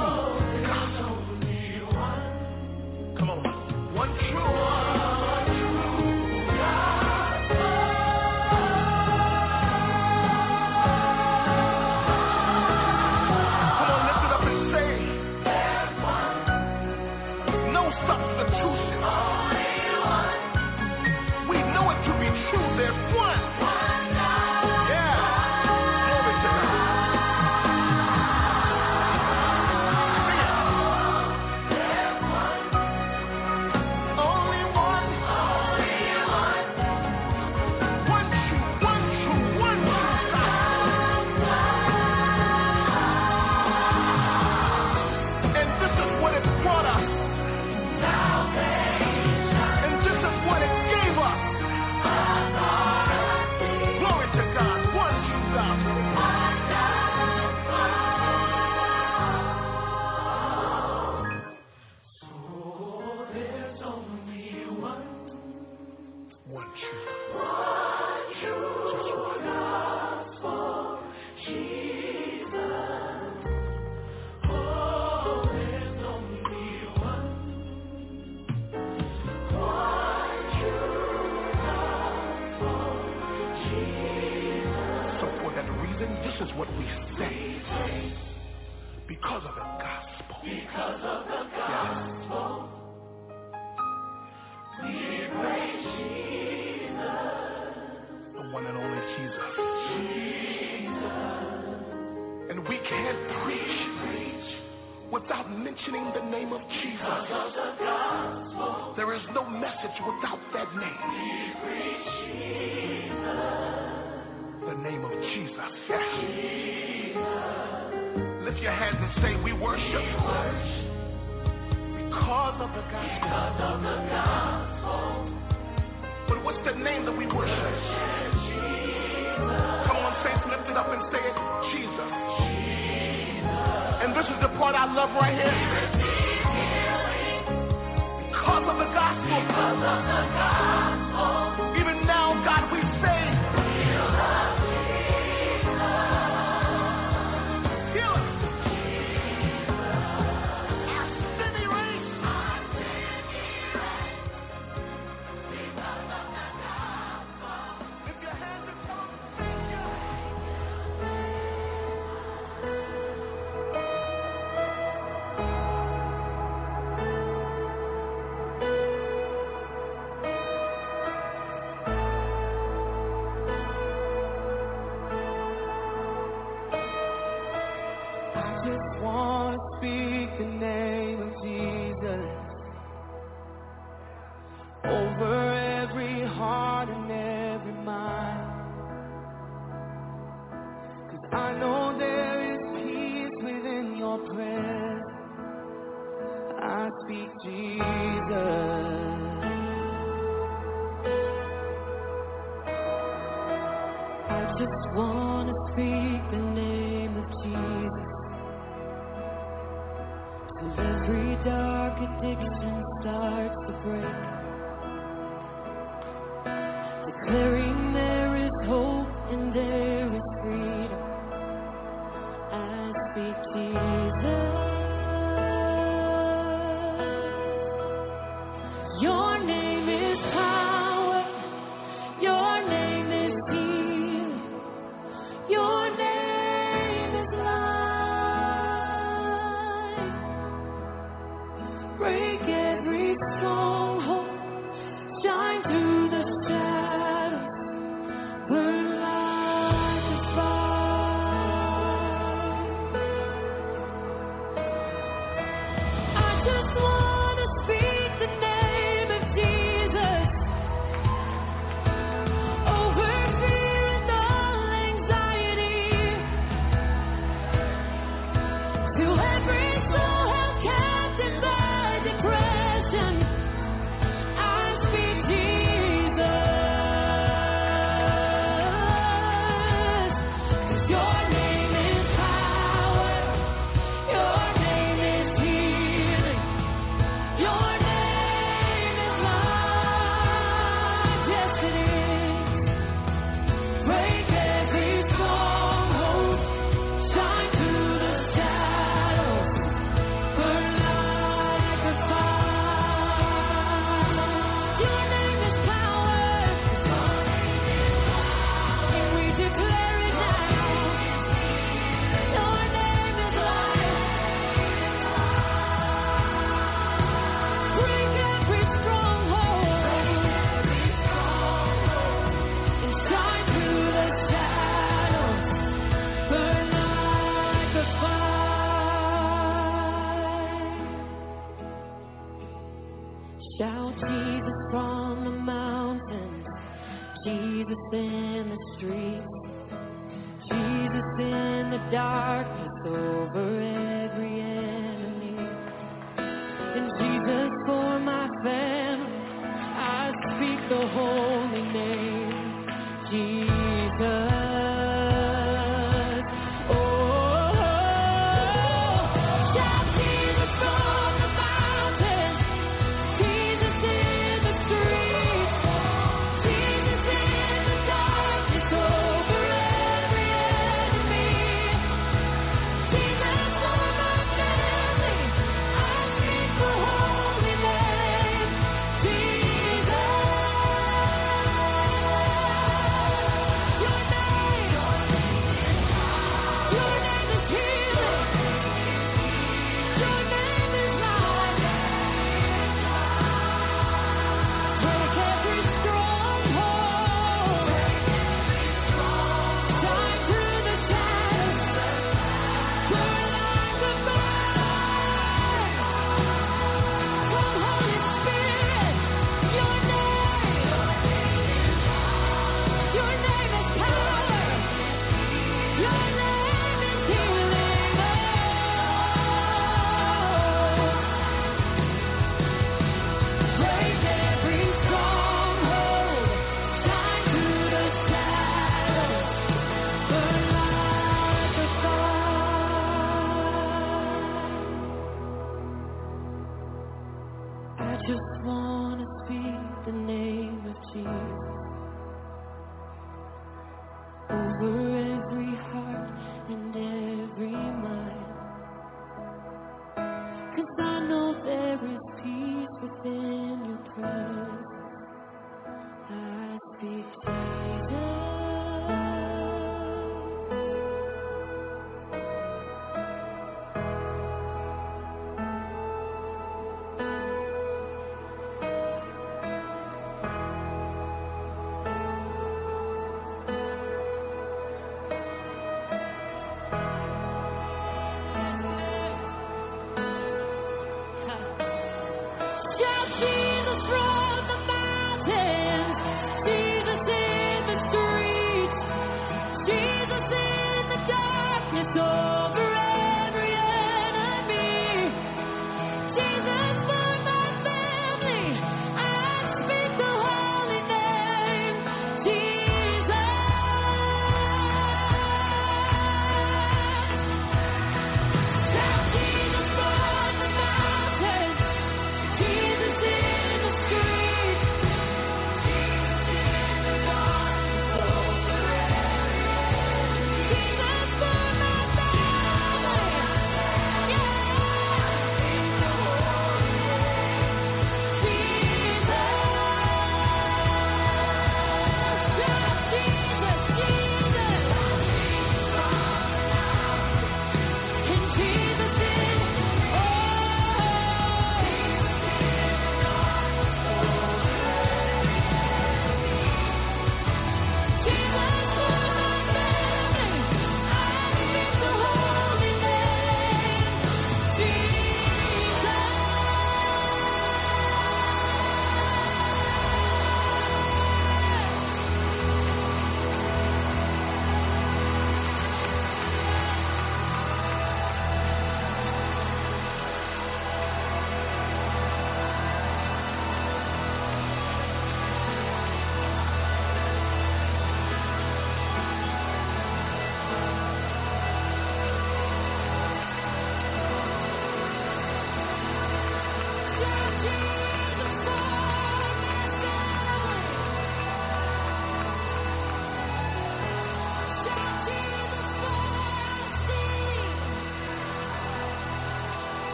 Lift your hands and say, We worship. Because of the gospel. Because of the gospel. But what's the name that we worship? Come on, saints, lift it up and say it. Jesus. And this is the part I love right here. Because of the gospel. Because of the gospel. Even now, God, we say.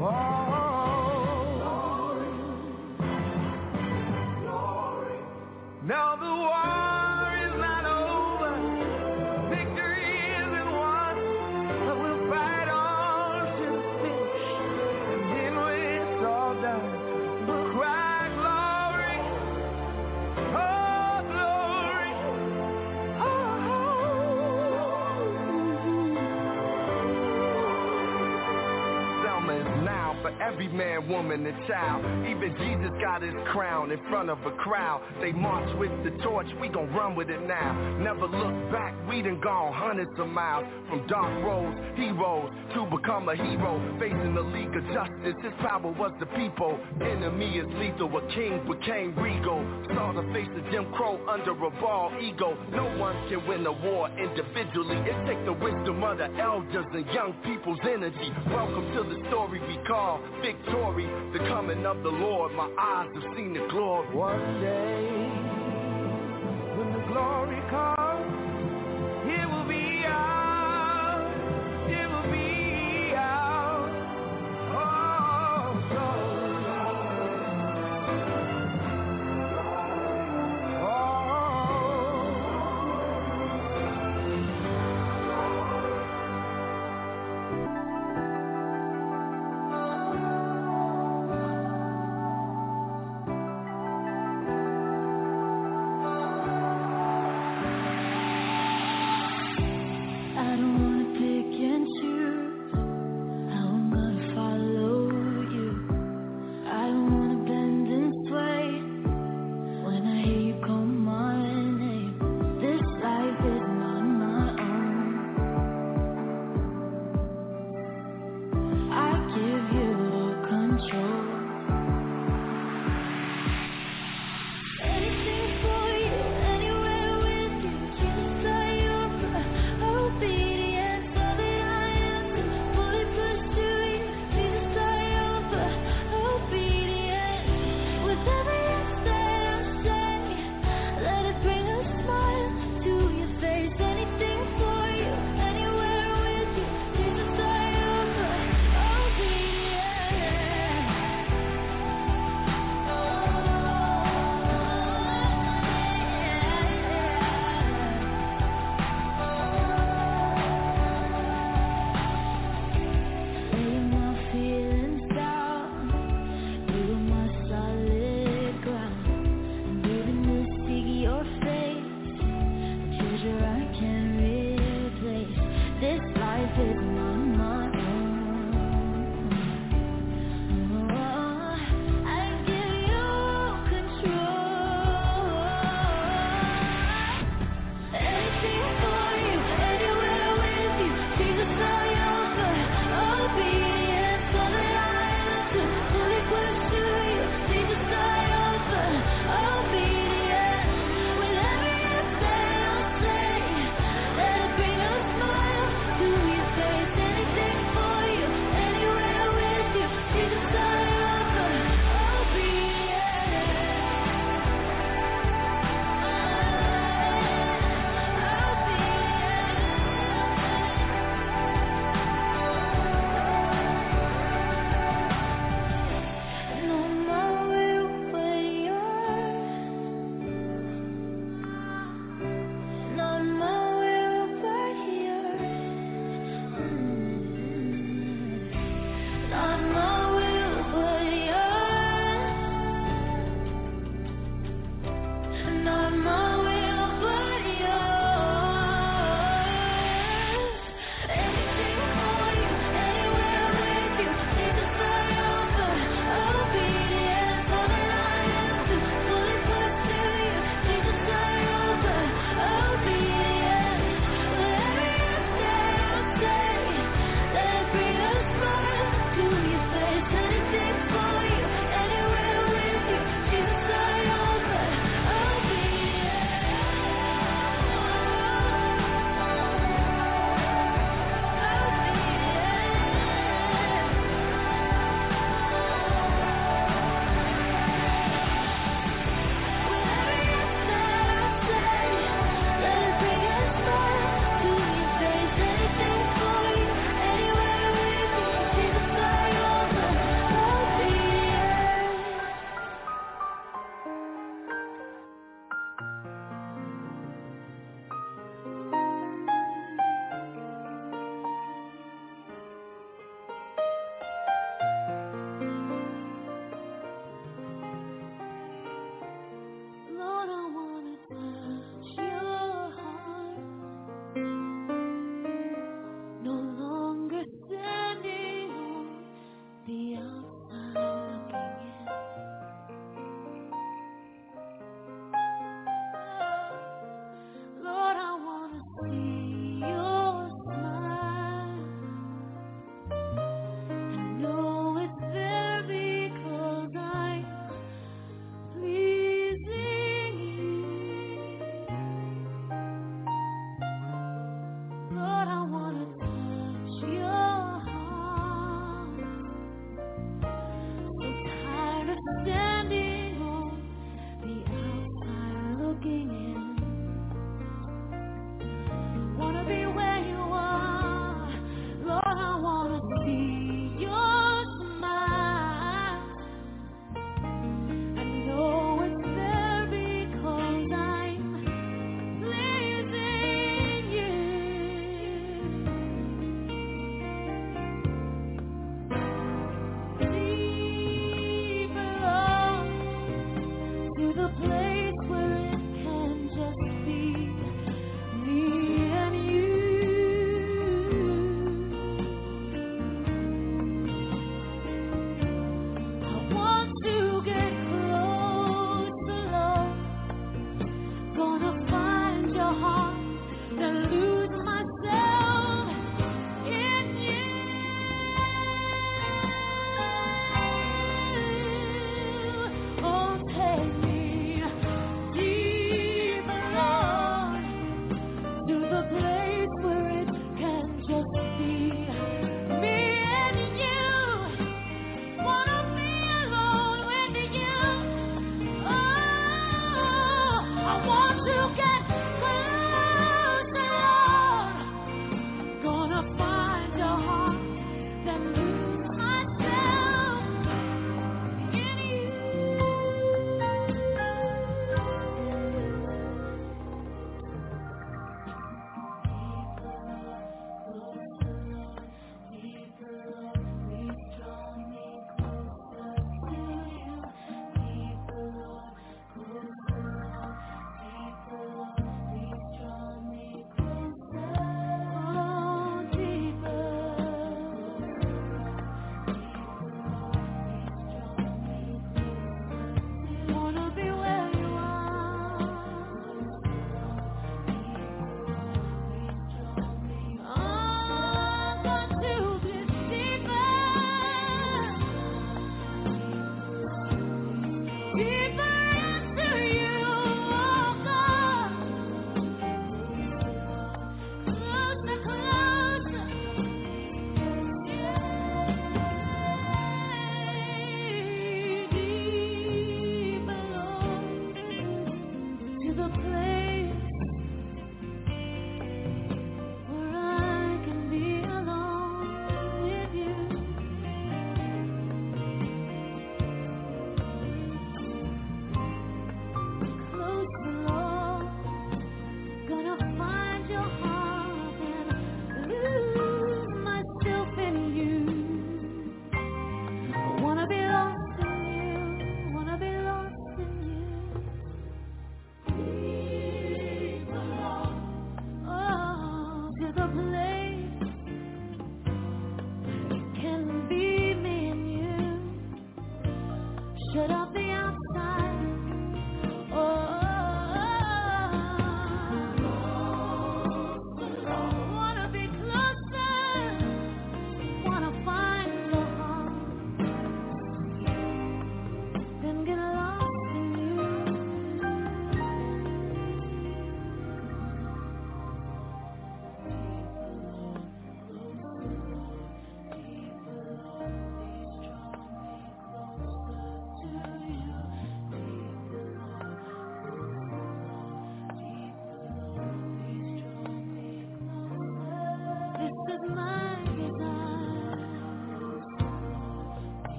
Oh, man, woman, and child. Even Jesus got his crown in front of a crowd. They march with the torch, we gon' run with it now. Never look back, we done gone hundreds of miles. From dark roads, heroes, to become a hero. Facing the League of Justice, his power was the people. Enemy is lethal, a king became regal. Saw the face of Jim Crow under a ball ego. No one can win a war individually. It takes the wisdom of the elders and young people's energy. Welcome to the story we call victory. The coming of the Lord, my eyes have seen the glory. One day, when the glory comes,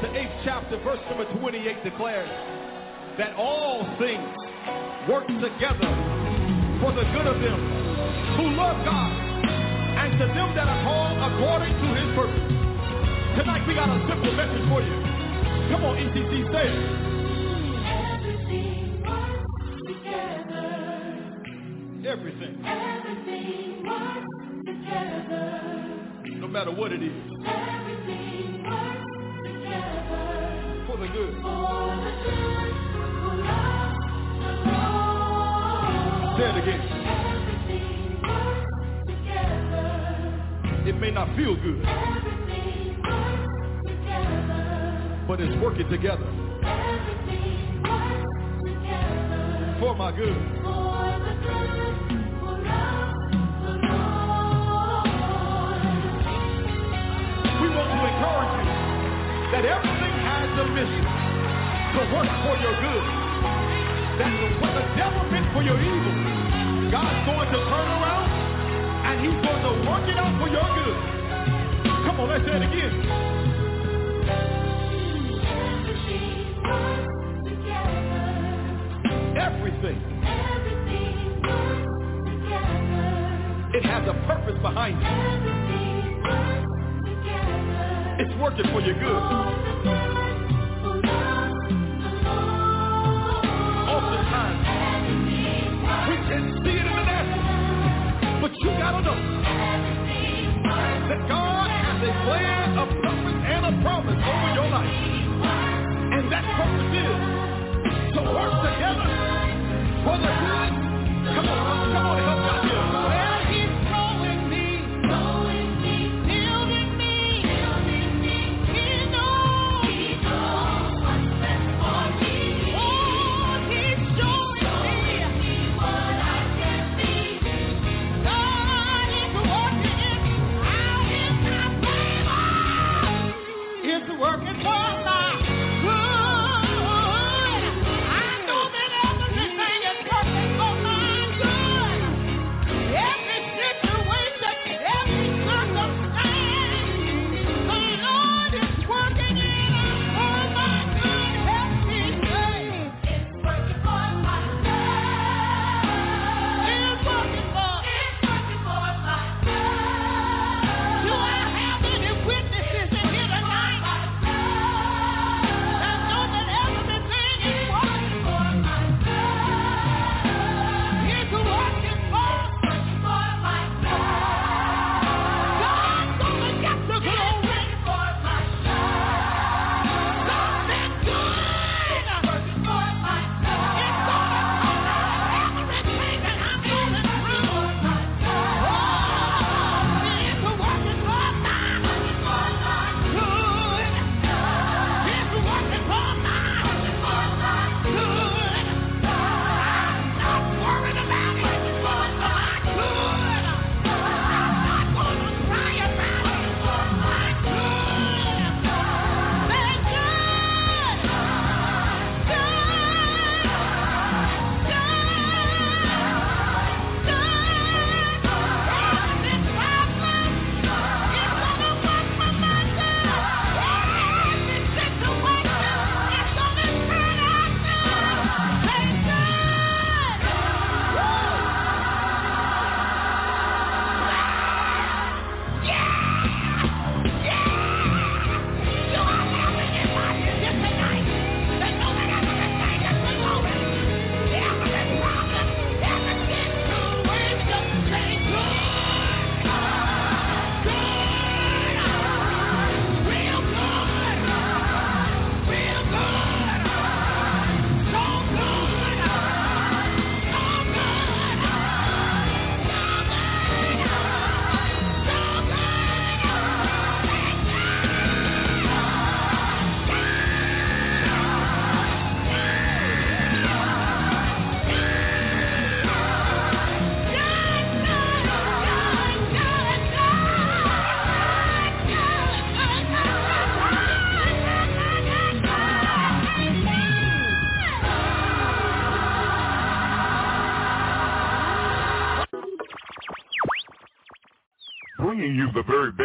the 8th chapter, verse number 28 declares that all things work together for the good of them who love God and to them that are called according to his purpose. Tonight we got a simple message for you. Come on, ECC, say it. Everything. Works together. Everything. Everything works together. No matter what it is. Feel good. Everything works together. But it's working together. Together. For my good. For the good who the Lord. We want to encourage you that everything has a mission to work for your good. That what the devil meant for your evil, God's going to turn around and he's going to work it out for your good. Come on, let's say it again. Everything. It has a purpose behind it. It's working for your good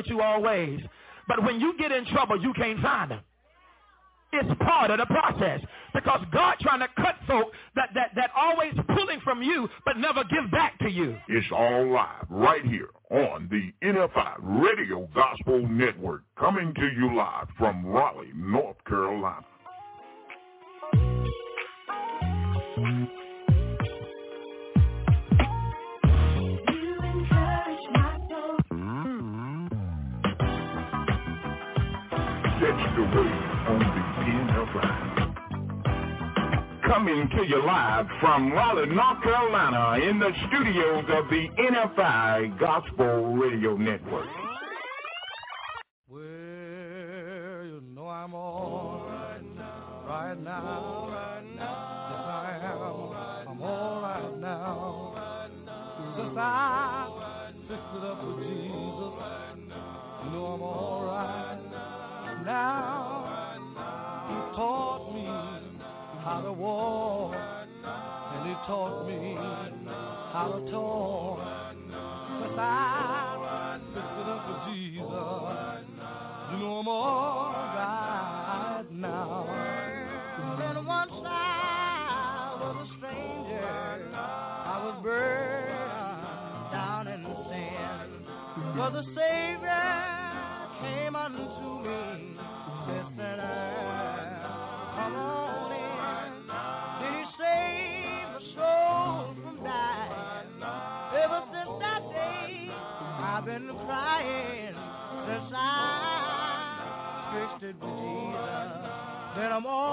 with you always. But when you get in trouble, you can't find them. It's part of the process because God trying to cut folk that, that, that always pulling from you but never give back to you. It's all live right here on the NFI Radio Gospel Network, coming to you live from Raleigh, North Carolina. Catch the on the NFI. Coming to you live from Raleigh, North Carolina, in the studios of the NFI Gospel Radio Network. Well, you know I'm all right now. Right now. Right now. Yes, I am. I'm all right now. Since I fixed now. He taught me how to walk, and he taught me how to talk. Since I it up with Jesus, you know I'm all right now. Then once I was a stranger, I was burned down in sin. But the Savior crying since I it with Jesus. Then I'm all